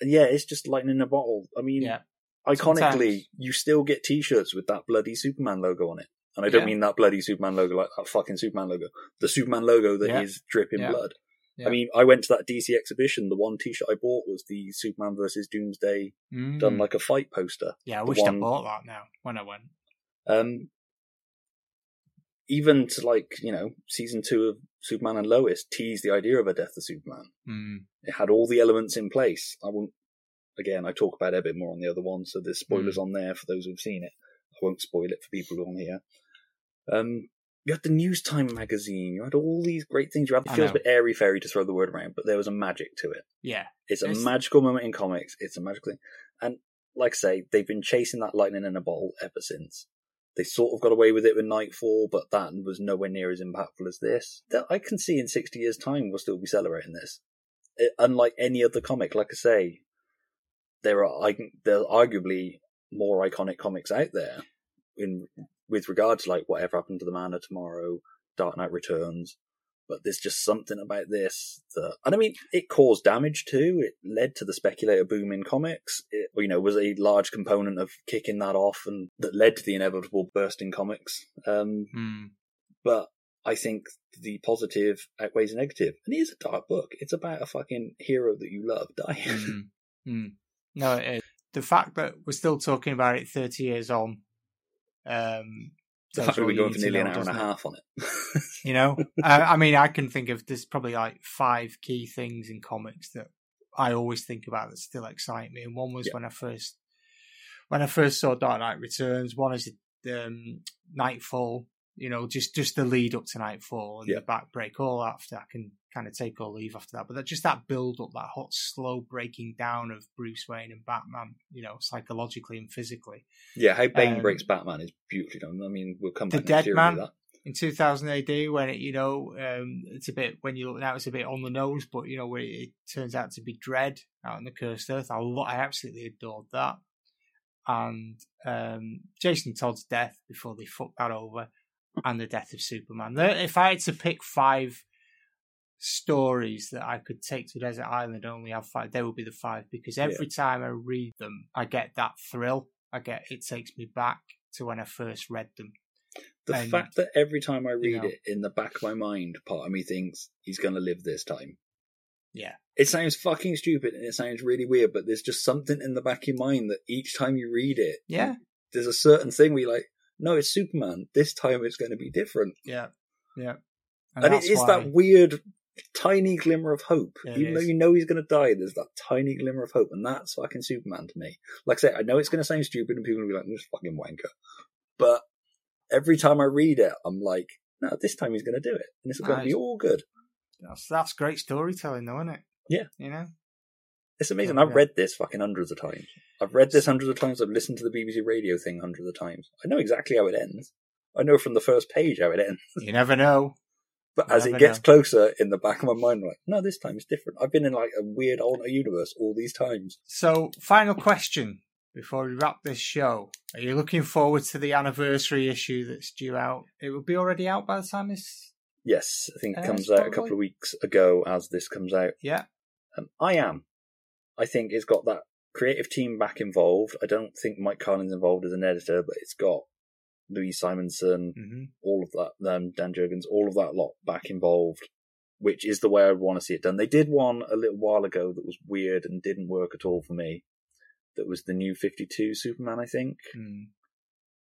and yeah, it's just lightning in a bottle. I mean, Yeah. iconically, Sometimes- you still get T-shirts with that bloody Superman logo on it. And I don't Yeah. mean that bloody Superman logo like that fucking Superman logo. The Superman logo that is Yeah. dripping Yeah. blood. Yeah. I mean, I went to that DC exhibition. The one T-shirt I bought was the Superman versus Doomsday Mm. done like a fight poster. yeah, I the wish one- I bought that now when I went. Um, even to like you know season two of Superman and Lois teased the idea of a death of Superman. Mm. It had all the elements in place. I won't. Again, I talk about it a bit more on the other one, so there's spoilers Hmm. on there for those who've seen it. I won't spoil it for people who aren't here. Um, you had the Newstime magazine. You had all these great things. You had it feels a bit airy fairy to throw the word around, but there was a magic to it. Yeah. It's a It's- magical moment in comics. It's a magical thing. And like I say, they've been chasing that lightning in a bottle ever since. They sort of got away with it with Knightfall, but that was nowhere near as impactful as this. That I can see in 60 years' time we'll still be celebrating this. It, unlike any other comic, like I say, there are I, there are arguably more iconic comics out there in with regard to like whatever happened to the Man of Tomorrow, Dark Knight Returns, but there's just something about this that, and I mean, it caused damage too. It led to the speculator boom in comics. It, you know, was a large component of kicking that off, and that led to the inevitable burst in comics. Um, Mm. but I think the positive outweighs the negative, and it is a dark book. It's about a fucking hero that you love dying. Mm. Mm. No, it is. The fact that we're still talking about it 30 years on. Um, the tells fact that we're going for nearly an hour and a it? half on it. You know, I, I mean, I can think of there's probably like five key things in comics that I always think about that still excite me. And one was Yeah. when I first when I first saw Dark Knight Returns. One is um, Knightfall. You know, just just the lead up to Knightfall and Yeah. the backbreak. All after I can kind of take or leave after that. But that, just that build up, that hot, slow breaking down of Bruce Wayne and Batman. You know, psychologically and physically. yeah, how Bane Um, breaks Batman is beautifully done. I mean, we'll come The back next Dead Man. that. in 2000 AD when it, you know, um, it's a bit when you look now, it's a bit on the nose, but you know, where it, it turns out to be Dredd out on the cursed earth. I, lo- I absolutely adored that, and um, Jason Todd's death before they fucked that over, and the death of Superman. If I had to pick five stories that I could take to Desert Island, and only have five, they would be the five because every time I read them, I get that thrill. I get it takes me back to when I first read them. The And, fact that every time I read know. it, in the back of my mind, part of me thinks he's going to live this time. Yeah. It sounds fucking stupid and it sounds really weird, but there's just something in the back of your mind that each time you read it, Yeah. there's a certain thing where you're like, no, it's Superman. This time it's going to be different. Yeah, yeah, And, it that's is why- that weird, tiny glimmer of hope. Yeah, it Even though you know he's going to die, there's that tiny glimmer of hope. And that's fucking Superman to me. Like I say, I know it's going to sound stupid and people will be like, this fucking wanker. But every time I read it, I'm like, no, this time he's going to do it, and it's going to be all good. That's that's great storytelling, though, isn't it? Yeah. You know. It's amazing. Yeah. I've read this fucking hundreds of times. I've read this hundreds of times. I've listened to the BBC radio thing hundreds of times. I know exactly how it ends. I know from the first page how it ends. You never know. But as it gets know. closer in the back of my mind, I'm like, no, this time it's different. I've been in like a weird alternate universe all these times. So, final question before we wrap this show: Are you looking forward to the anniversary issue that's due out? It will be already out by the time this. Yes, I think it comes out a couple of weeks ago as this comes out. Yeah. Um, I am. I think it's got that creative team back involved. I don't think Mike Carlin's involved as an editor, but it's got Louise Simonson, hmm all of that, um, Dan Jurgens, all of that lot back involved, which is the way I want to see it done. They did one a little while ago that was weird and didn't work at all for me. That was the new 52 Superman, I think. Mm.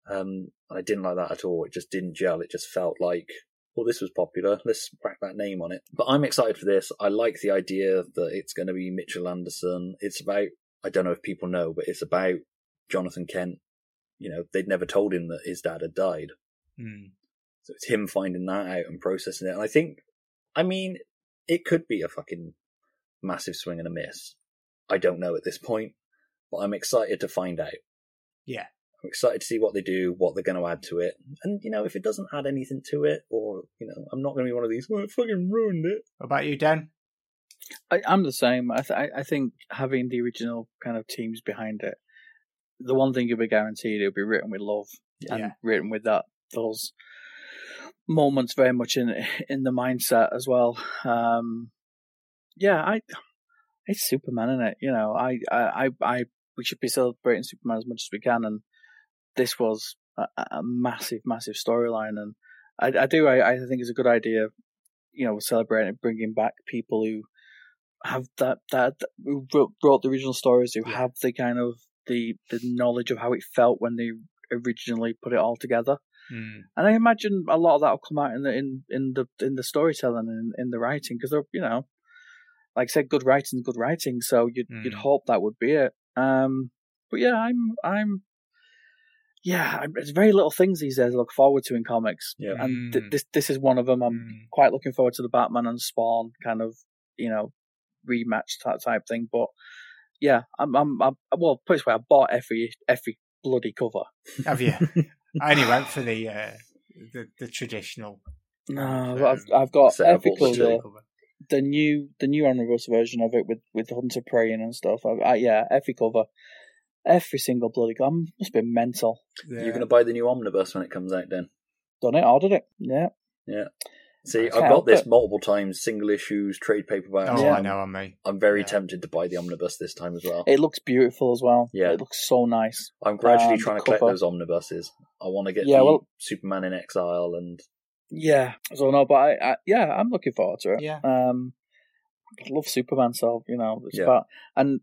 Um, I didn't like that at all. It just didn't gel. It just felt like, well, this was popular. Let's whack that name on it. But I'm excited for this. I like the idea that it's going to be Mitchell Anderson. It's about, I don't know if people know, but it's about Jonathan Kent. You know, they'd never told him that his dad had died. Mm. So it's him finding that out and processing it. And I think, I mean, it could be a fucking massive swing and a miss. I don't know at this point, but I'm excited to find out. Yeah. I'm excited to see what they do, what they're going to add to it. And, you know, if it doesn't add anything to it, or, you know, I'm not going to be one of these, well, it fucking ruined it. What about you, Dan? I, I'm the same. I, th- I I think having the original kind of teams behind it, the one thing you'll be guaranteed it'll be written with love and Yeah. written with that those moments very much in in the mindset as well. Um, yeah, I it's Superman, isn't it? You know, I I I, I we should be celebrating Superman as much as we can, and this was a, a massive, massive storyline, and I, I do I, I think it's a good idea. You know, celebrating bringing back people who have that that who wrote, the original stories, who have the kind of the the knowledge of how it felt when they originally put it all together. Mm. And I imagine a lot of that will come out in the in, in the in the storytelling and in, the writing because they're you know, like I said, good writing, good writing. So you'd you'd Mm. hope that would be it. Um, but yeah, I'm I'm yeah, I'm- there's very little things these days I look forward to in comics, Yeah. and th- Mm. this this is one of them. I'm Mm. quite looking forward to the Batman and Spawn kind of you know rematch that type thing. But yeah, I'm I'm, I'm well put it this way, I bought every every bloody cover. Have you? I only went for the uh, the, the traditional. No, um, but I've I've got Set up every all the cover. two. the new the new omnibus version of it with with Hunter praying and stuff. I, I, yeah, every cover, every single bloody. I must be mental. The, You're going to buy the new omnibus when it comes out, then? Done it, ordered it. Yeah, Yeah. See, I I've got this it. multiple times, single issues, trade paperbacks. Oh, Yeah. I know, I mean. I'm very Yeah. tempted to buy the omnibus this time as well. it looks beautiful as well. Yeah. it looks so nice. I'm gradually um, trying the to collect those omnibuses. I want to get Yeah, the well- Superman in Exile and Yeah, so no, but I, I yeah, I'm looking forward to it. Yeah. Um, I love Superman, so you know, it's Yeah. about and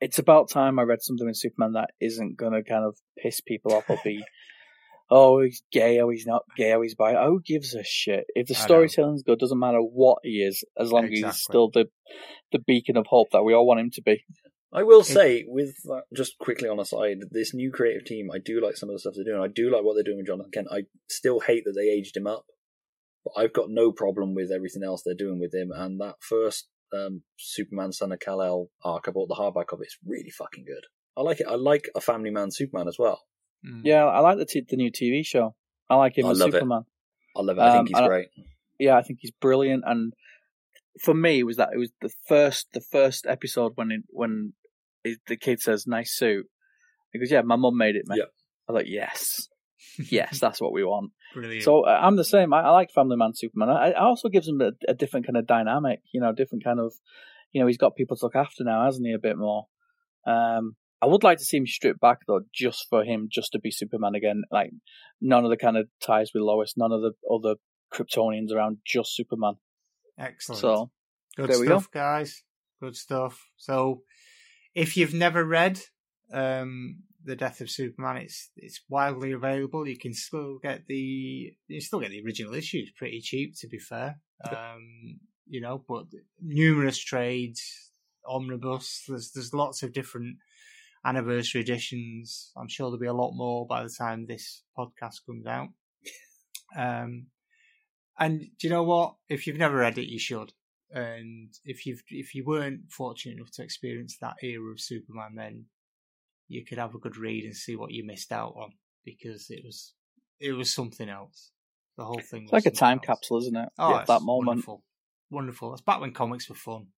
it's about time I read something in Superman that isn't gonna kind of piss people off or be, oh, he's gay, oh, he's not gay, oh, he's bi. Who gives a shit? If the I know. storytelling's good, doesn't matter what he is, as long as he's still the the beacon of hope that we all want him to be. I will say, with that, just quickly on a side, this new creative team, I do like some of the stuff they're doing. I do like what they're doing with Jonathan Kent. I still hate that they aged him up, but I've got no problem with everything else they're doing with him. And that first um, Superman Son of Kal El arc, I bought the hardback of it. It's really fucking good. I like it. I like a Family Man Superman as well. Mm. Yeah, I like the t- the new TV show. I like him I as love it. Superman. I love it. I Um, think he's and I- great. yeah, I think he's brilliant. And for me, it was that it was the first the first episode when it, when it, the kid says "nice suit." He goes, "Yeah, my mum made it, mate." Yep. I was like, "Yes, yes, that's what we want." Brilliant. So uh, I'm the same. I, I like Family Man Superman. I, I also gives him a, a different kind of dynamic. You know, different kind of. You know, he's got people to look after now, hasn't he? A bit more. Um, I would like to see him stripped back though, just for him, just to be Superman again. Like none of the kind of ties with Lois, none of the other Kryptonians around, just Superman. Excellent. So Good stuff, guys. Good stuff. So, if you've never read um, the Death of Superman, it's it's widely available. You can still get the you still get the original issues pretty cheap, to be fair. Um, you know, but numerous trades, omnibus. There's there's lots of different anniversary editions. I'm sure there'll be a lot more by the time this podcast comes out. Um, and do you know what? If you've never read it, you should. And if you've if you weren't fortunate enough to experience that era of Superman, then you could have a good read and see what you missed out on because it was it was something else. The whole thing. It's like a time else. capsule, isn't it? Oh, yeah, that moment. Wonderful. wonderful. That's back when comics were fun.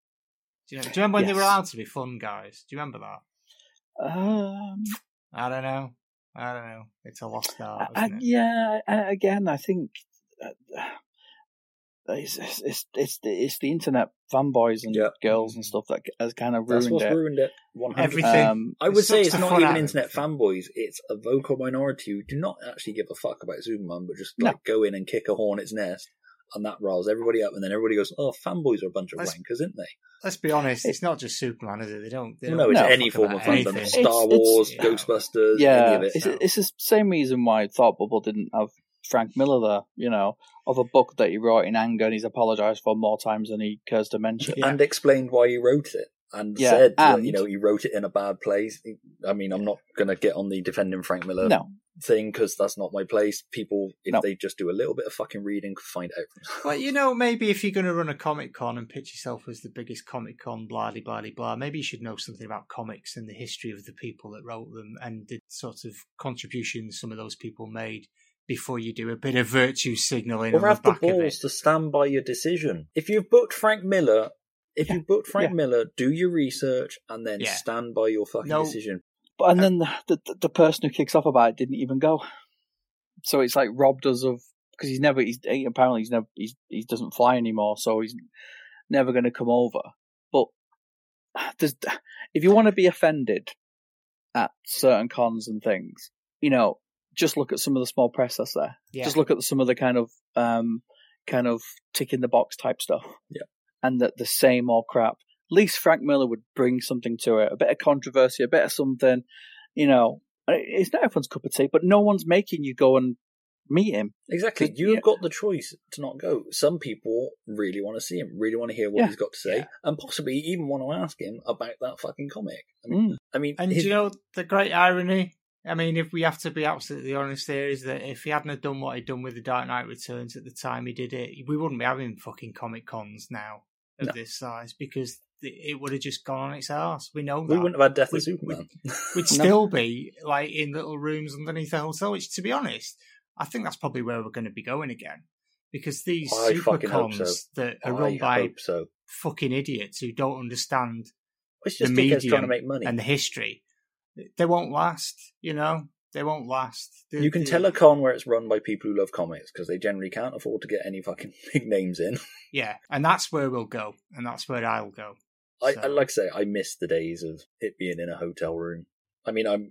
Do you, know, do you remember when yes. they were allowed to be fun, guys? Do you remember that? Um, I don't know. I don't know. It's a lost art. Uh, yeah. Again, I think it's, it's it's it's the internet fanboys and yeah. girls and stuff that has kind of ruined That's what's it. ruined it. 100%. Everything. Um, I would say it's not even internet fanboys. It's a vocal minority who do not actually give a fuck about Superman, but just like no. go in and kick a hornet's nest, and that riles everybody up. And then everybody goes, "Oh, fanboys are a bunch of let's, wankers, aren't they?" Let's be honest. It's not just Superman, is it? They don't. They don't no, it's any form of fandom. Star it's, Wars, it's, Ghostbusters. Yeah, it. it's, it's the same reason why Thought Bubble didn't have Frank Miller there, you know, of a book that he wrote in anger and he's apologised for more times than he cares to mention. Yeah. And explained why he wrote it. And yeah, said, and, that, you know, he wrote it in a bad place. I mean, I'm not going to get on the defending Frank Miller no. thing because that's not my place. People, if no. they just do a little bit of fucking reading, find out. well, you know, maybe if you're going to run a Comic Con and pitch yourself as the biggest Comic Con, blah, blah, blah, blah, maybe you should know something about comics and the history of the people that wrote them and the sort of contributions some of those people made before you do a bit of virtue signalling. Or have the, the balls to stand by your decision. If you've booked Frank Miller, if yeah. you booked Frank yeah. Miller, do your research and then yeah. stand by your fucking no. decision. But and uh, then the, the, the person who kicks off about it didn't even go. So it's like robbed us of because he's never he's apparently he's never he's, he doesn't fly anymore, so he's never going to come over. But there's if you want to be offended at certain cons and things, you know, just look at some of the small press that's there. Yeah. Just look at some of the kind of um, kind of tick in the box type stuff. Yeah. And that the same old crap. At least Frank Miller would bring something to it, a bit of controversy, a bit of something. You know, it's not everyone's cup of tea, but no one's making you go and meet him. Exactly. You've yeah. got the choice to not go. Some people really want to see him, really want to hear what yeah. he's got to say, yeah. and possibly even want to ask him about that fucking comic. I mean, mm. I mean and his... you know the great irony I mean, if we have to be absolutely honest here, is that if he hadn't have done what he'd done with the Dark Knight Returns at the time he did it, we wouldn't be having fucking Comic Cons now of no. this size because it would have just gone on its arse. We know that. We wouldn't have had Death we'd, of Superman. We'd, we'd no. still be like in little rooms underneath the hotel, which, to be honest, I think that's probably where we're going to be going again because these I super cons so. that are I run by so. fucking idiots who don't understand it's just the medium trying to make money and the history they won't last. You know, they won't last. They, you can they, tell a con where it's run by people who love comics because they generally can't afford to get any fucking big names in. Yeah, and that's where we'll go, and that's where I'll go. I, I like to say I miss the days of it being in a hotel room. I mean, I'm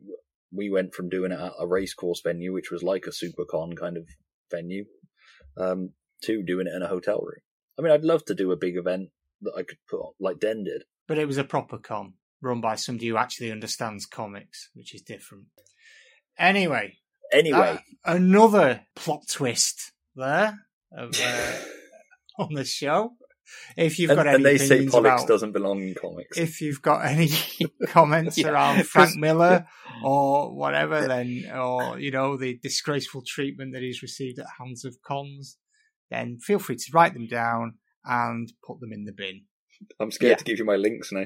we went from doing it at a racecourse venue, which was like a supercon kind of venue, um, to doing it in a hotel room. I mean, I'd love to do a big event that I could put on, like Den did. But it was a proper con run by somebody who actually understands comics, which is different. Anyway, anyway, uh, another plot twist there of, uh, on the show. If you've got and, any, and they say about, doesn't belong in comics. If you've got any comments yeah. around Frank Miller or whatever, then or you know the disgraceful treatment that he's received at hands of cons, then feel free to write them down and put them in the bin. I'm scared yeah. to give you my links now.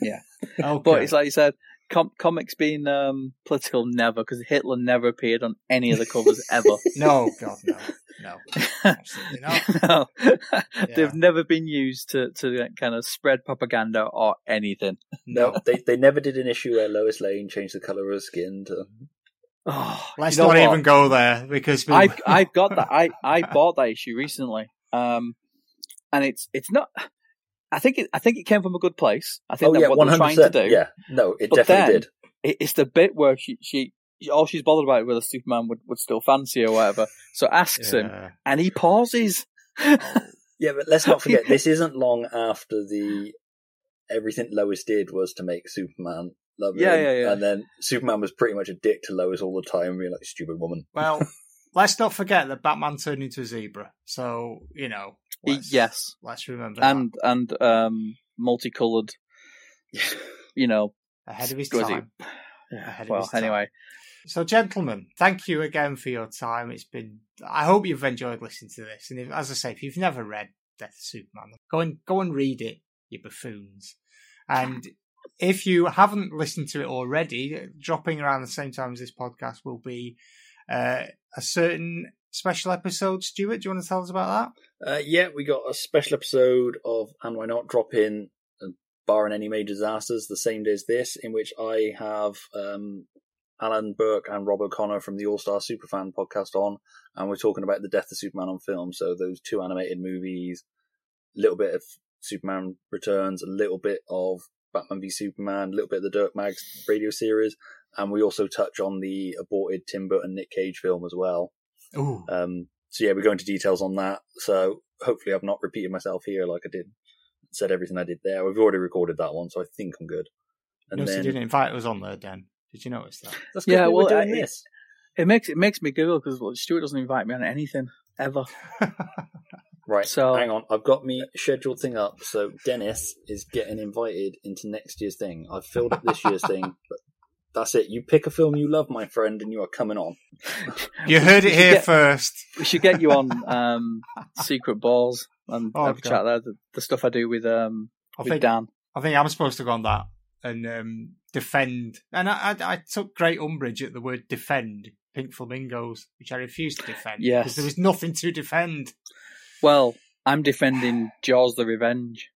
Yeah. okay. But it's like you said, com- comics being um, political never, because Hitler never appeared on any of the covers ever. no, God, no. No, absolutely not. no. Yeah. They've never been used to, to kind of spread propaganda or anything. No, they they never did an issue where Lois Lane changed the color of her skin to. Oh, let's not what? even go there because we... I've I've got that. I I bought that issue recently, um, and it's it's not. I think it, I think it came from a good place. I think oh, that's yeah, what they're trying to do. Yeah, no, it but definitely did. It, it's the bit where she, she all she's bothered about whether Superman would, would still fancy or whatever. So asks yeah. him, and he pauses. yeah, but let's not forget this isn't long after the everything Lois did was to make Superman love yeah, him, yeah, yeah. and then Superman was pretty much a dick to Lois all the time, being like stupid woman. Well, let's not forget that Batman turned into a zebra. So you know, let's, yes, let's remember and that. and um, multicolored. you know, ahead of his time. Yeah, well, anyway, So, gentlemen, thank you again for your time. It's been. I hope you've enjoyed listening to this. And if, as I say, if you've never read Death of Superman, go and go and read it, you buffoons. And if you haven't listened to it already, dropping around the same time as this podcast will be uh, a certain special episode. Stuart, do you want to tell us about that? Uh, yeah, we got a special episode of And Why Not drop in, uh, barring any major disasters, the same day as this, in which I have um, Alan Burke and Rob O'Connor from the All Star Superfan podcast on, and we're talking about the death of Superman on film. So those two animated movies, a little bit of Superman Returns, a little bit of Batman v Superman, a little bit of the Dirk Maggs radio series, and we also touch on the aborted Tim Burton Nick Cage film as well. Ooh. Um, so yeah, we go into details on that. So hopefully, I've not repeated myself here like I did, said everything I did there. We've already recorded that one, so I think I'm good. And Notice then... you didn't invite us on there, Dan. Did you notice that? That's yeah, we well, doing I, this. It makes it makes me giggle because well, Stuart doesn't invite me on anything ever. right. So hang on, I've got me scheduled thing up. So Dennis is getting invited into next year's thing. I've filled up this year's thing, but that's it. You pick a film you love, my friend, and you are coming on. you heard it here get, first. We should get you on um, Secret Balls and oh, have a chat there. The, the, stuff I do with um I with think, Dan. I think I'm supposed to go on that and um, defend. And I, I, I, took great umbrage at the word defend Pink Flamingos, which I refused to defend. Yes. Because there was nothing to defend. Well, I'm defending Jaws the Revenge.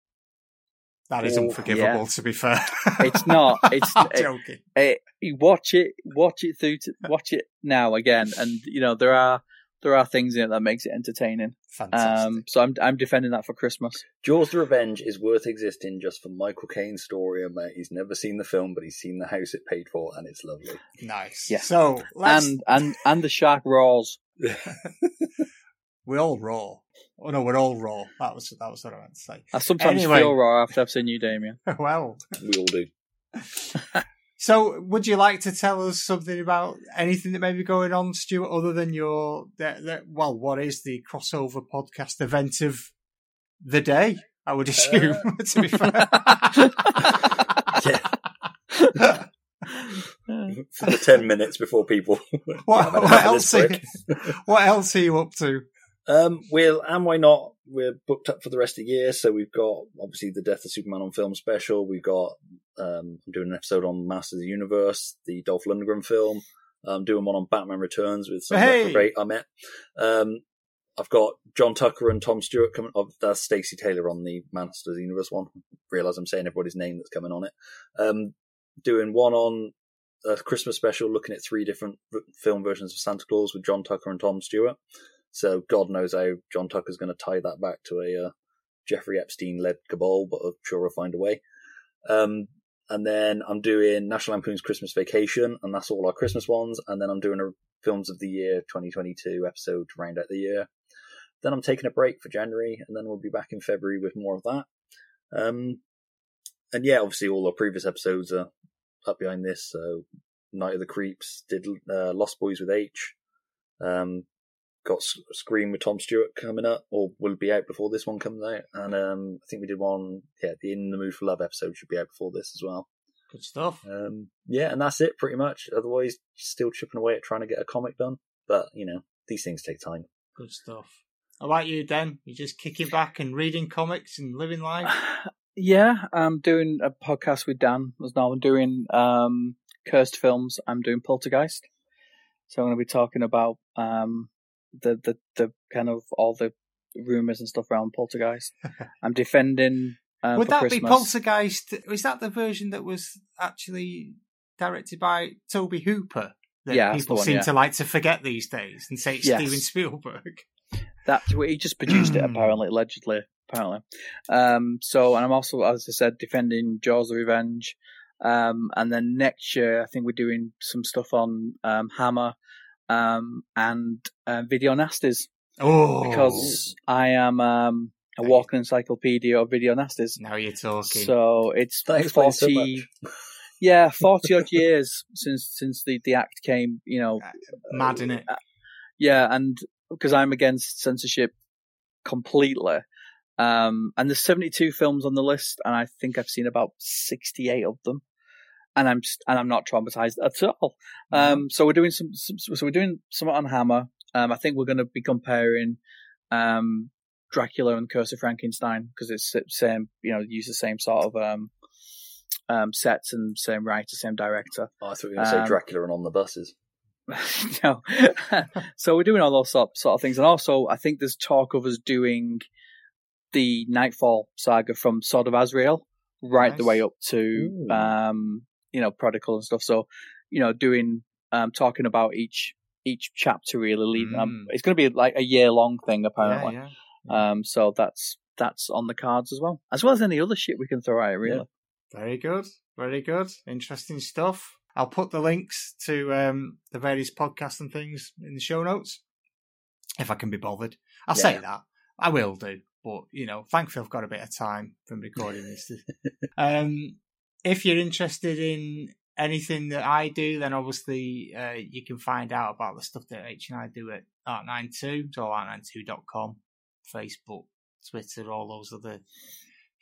That is unforgivable, yeah. to be fair. it's not. It's I'm joking. It, it, watch it, watch it through, to, watch it now again, and you know there are there are things in it that makes it entertaining. Fantastic. Um, so I'm I'm defending that for Christmas. Jaws: The Revenge is worth existing just for Michael Caine's story about he's never seen the film, but he's seen the house it paid for, and it's lovely. Nice. Yeah. So let's... and and and the shark roars. we all roar. Oh no, we're all raw. That was that was what I meant to say. I sometimes anyway. feel raw after I've seen you, Damien. well, we all do. so, would you like to tell us something about anything that may be going on, Stuart, other than your the, the, well, what is the crossover podcast event of the day? I would assume. Uh... to be fair. Yeah. For ten minutes before people. what, what else? Are, what else are you up to? Um, well, and why not? We're booked up for the rest of the year, so we've got obviously the Death of Superman on film special. We've got um, I'm doing an episode on Masters of the Universe, the Dolph Lundgren film. I'm doing one on Batman Returns with some hey. great I met. Um, I've got John Tucker and Tom Stewart coming. Oh, that's Stacey Taylor on the Masters of the Universe one. Realize I'm saying everybody's name that's coming on it. Um, doing one on a Christmas special, looking at three different film versions of Santa Claus with John Tucker and Tom Stewart. So God knows how John Tucker's going to tie that back to a uh, Jeffrey Epstein led cabal, but I'm sure we'll find a way. Um, and then I'm doing National Lampoon's Christmas Vacation, and that's all our Christmas ones. And then I'm doing a Films of the Year 2022 episode to round out the year. Then I'm taking a break for January, and then we'll be back in February with more of that. Um, and yeah, obviously all our previous episodes are up behind this. So Night of the Creeps did uh, Lost Boys with H. Um, got Scream with Tom Stewart coming up, or will be out before this one comes out. And um, I think we did one, yeah, the In the Mood for Love episode should be out before this as well. Good stuff. Um, yeah, and that's it pretty much. Otherwise, still chipping away at trying to get a comic done. But, you know, these things take time. Good stuff. How about you, Dan? You just kicking back and reading comics and living life? yeah, I'm doing a podcast with Dan as now. I'm doing um, Cursed Films. I'm doing Poltergeist. So I'm going to be talking about um, the the the kind of all the rumors and stuff around Poltergeist. I'm defending. Uh, Would that Christmas. be Poltergeist? Is that the version that was actually directed by Tobe Hooper? That yeah, people one, seem yeah. to like to forget these days and say it's yes. Steven Spielberg. That's he just produced it apparently, allegedly, apparently. Um, so, and I'm also, as I said, defending Jaws: The Revenge. Um, and then next year, I think we're doing some stuff on um, Hammer um, and uh, video nasties. Oh, because I am um, a walking encyclopedia of video nasties. Now you're talking. So it's forty. So yeah, forty odd years since since the, the act came. You know, uh, mad in it. Uh, yeah, and because I'm against censorship completely. Um, and there's 72 films on the list, and I think I've seen about 68 of them. And I'm and I'm not traumatized at all. Um, so we're doing some, some so we're doing something on Hammer. Um, I think we're going to be comparing um, Dracula and Curse of Frankenstein because it's the same, you know, use the same sort of um, um, sets and same writer, same director. Oh, I thought you were going to say Um, Dracula and on the buses. no. so we're doing all those sort, sort of things. And also, I think there's talk of us doing the Knightfall saga from Sword of Azrael right the way up to, um, you know, Prodigal and stuff. So, you know, doing, um, talking about each, each chapter really leading, um, Mm. it's going to be like a year long thing apparently. yeah. Um, so that's, that's on the cards as well, as well as any other shit we can throw at it, really. Very good. Very good. Interesting stuff. I'll put the links to um, the various podcasts and things in the show notes if I can be bothered. I'll say that. I will do. But, you know, thankfully I've got a bit of time from recording this. um, if you're interested in anything that I do, then obviously uh, you can find out about the stuff that H and I do at Art92, so art92.com, Facebook, Twitter, all those other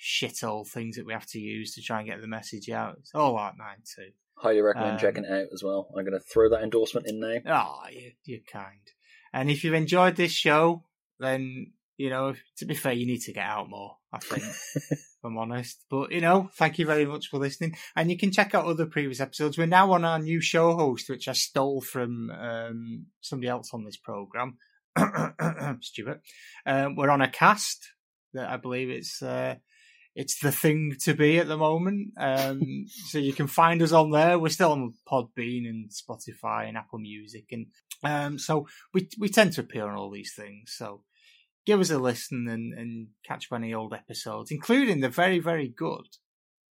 shithole things that we have to use to try and get the message out. It's all Art92. Highly recommend Um, checking it out as well. I'm going to throw that endorsement in now. Ah, you, you're kind. And if you've enjoyed this show, then, you know, to be fair, you need to get out more, I think, if I'm honest. But, you know, thank you very much for listening. And you can check out other previous episodes. We're now on our new show host, which I stole from um, somebody else on this program, Stuart. Um, we're on Acast that I believe it's. Uh, it's the thing to be at the moment. Um, so you can find us on there. We're still on Podbean and Spotify and Apple Music, and um, so we we tend to appear on all these things. So give us a listen and, and catch up any old episodes, including the very very good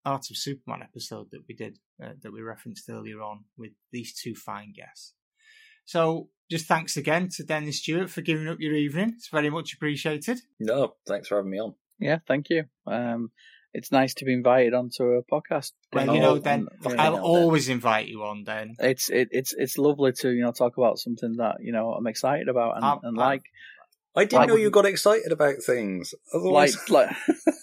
Art of Superman episode that we did uh, that we referenced earlier on with these two fine guests. So just thanks again to Dennis Stewart for giving up your evening. It's very much appreciated. No, thanks for having me on. Yeah, thank you. Um, it's nice to be invited onto a podcast. Well, you know, and then fucking I'll hell, always invite you on. Then It's it, it's it's lovely to you know talk about something that you know I'm excited about and, Um, and um, like I didn't Like- know you got excited about things. Otherwise, like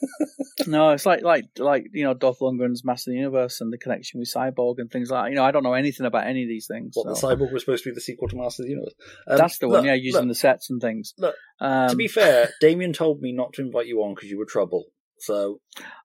no, it's like like like you know Dolph Lundgren's Master of the Universe and the connection with Cyborg and things like that. You know, I don't know anything about any of these things. what, the Cyborg was supposed to be the sequel to Master of the Universe. Um, That's the one, look, yeah, using look, the sets and things. look, um, to be fair, Damien told me not to invite you on because you were trouble. So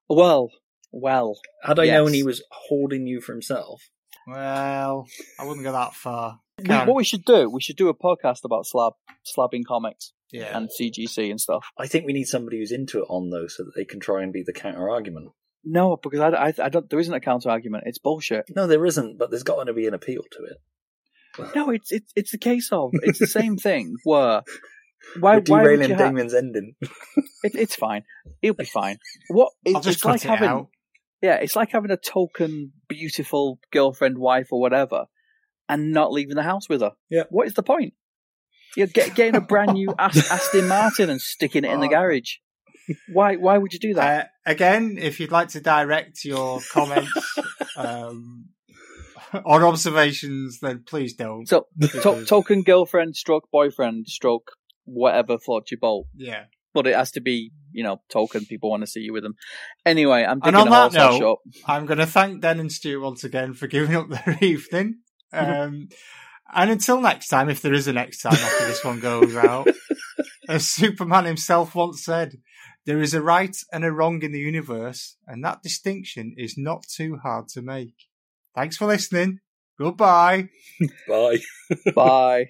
well, well, had I Yes. known he was hoarding you for himself, Well, I wouldn't go that far. we, Can. what we should do, we should do a podcast about slab slabbing comics yeah. and CGC and stuff. I think we need somebody who's into it on though, so that they can try and be the counter argument. No, because I, I, I don't. There isn't a counter argument. It's bullshit. No, there isn't, but there's got to be an appeal to it. No, it's it's it's the case of it's the same thing. Where why We're why would derailing you ha- Damien's ending. it, It's fine. It'll be fine. What it, I'll just it's cut like it having out. yeah, it's like having a token beautiful girlfriend, wife, or whatever, and not leaving the house with her. Yeah. What is the point? You're get, getting a brand new Ast- Aston Martin and sticking it in the Oh. garage. Why? Why would you do that? Uh, again, if you'd like to direct your comments um, or observations, then please don't. so, to- token girlfriend, stroke boyfriend, stroke whatever floats your boat. yeah. But it has to be, you know, token. People want to see you with them. Anyway, I'm And on that note- shop. I'm going to thank Den and Stu once again for giving up their evening. Um, and until next time, if there is a next time after this one goes out, as Superman himself once said, there is a right and a wrong in the universe, and that distinction is not too hard to make. Thanks for listening. Goodbye. Bye. Bye.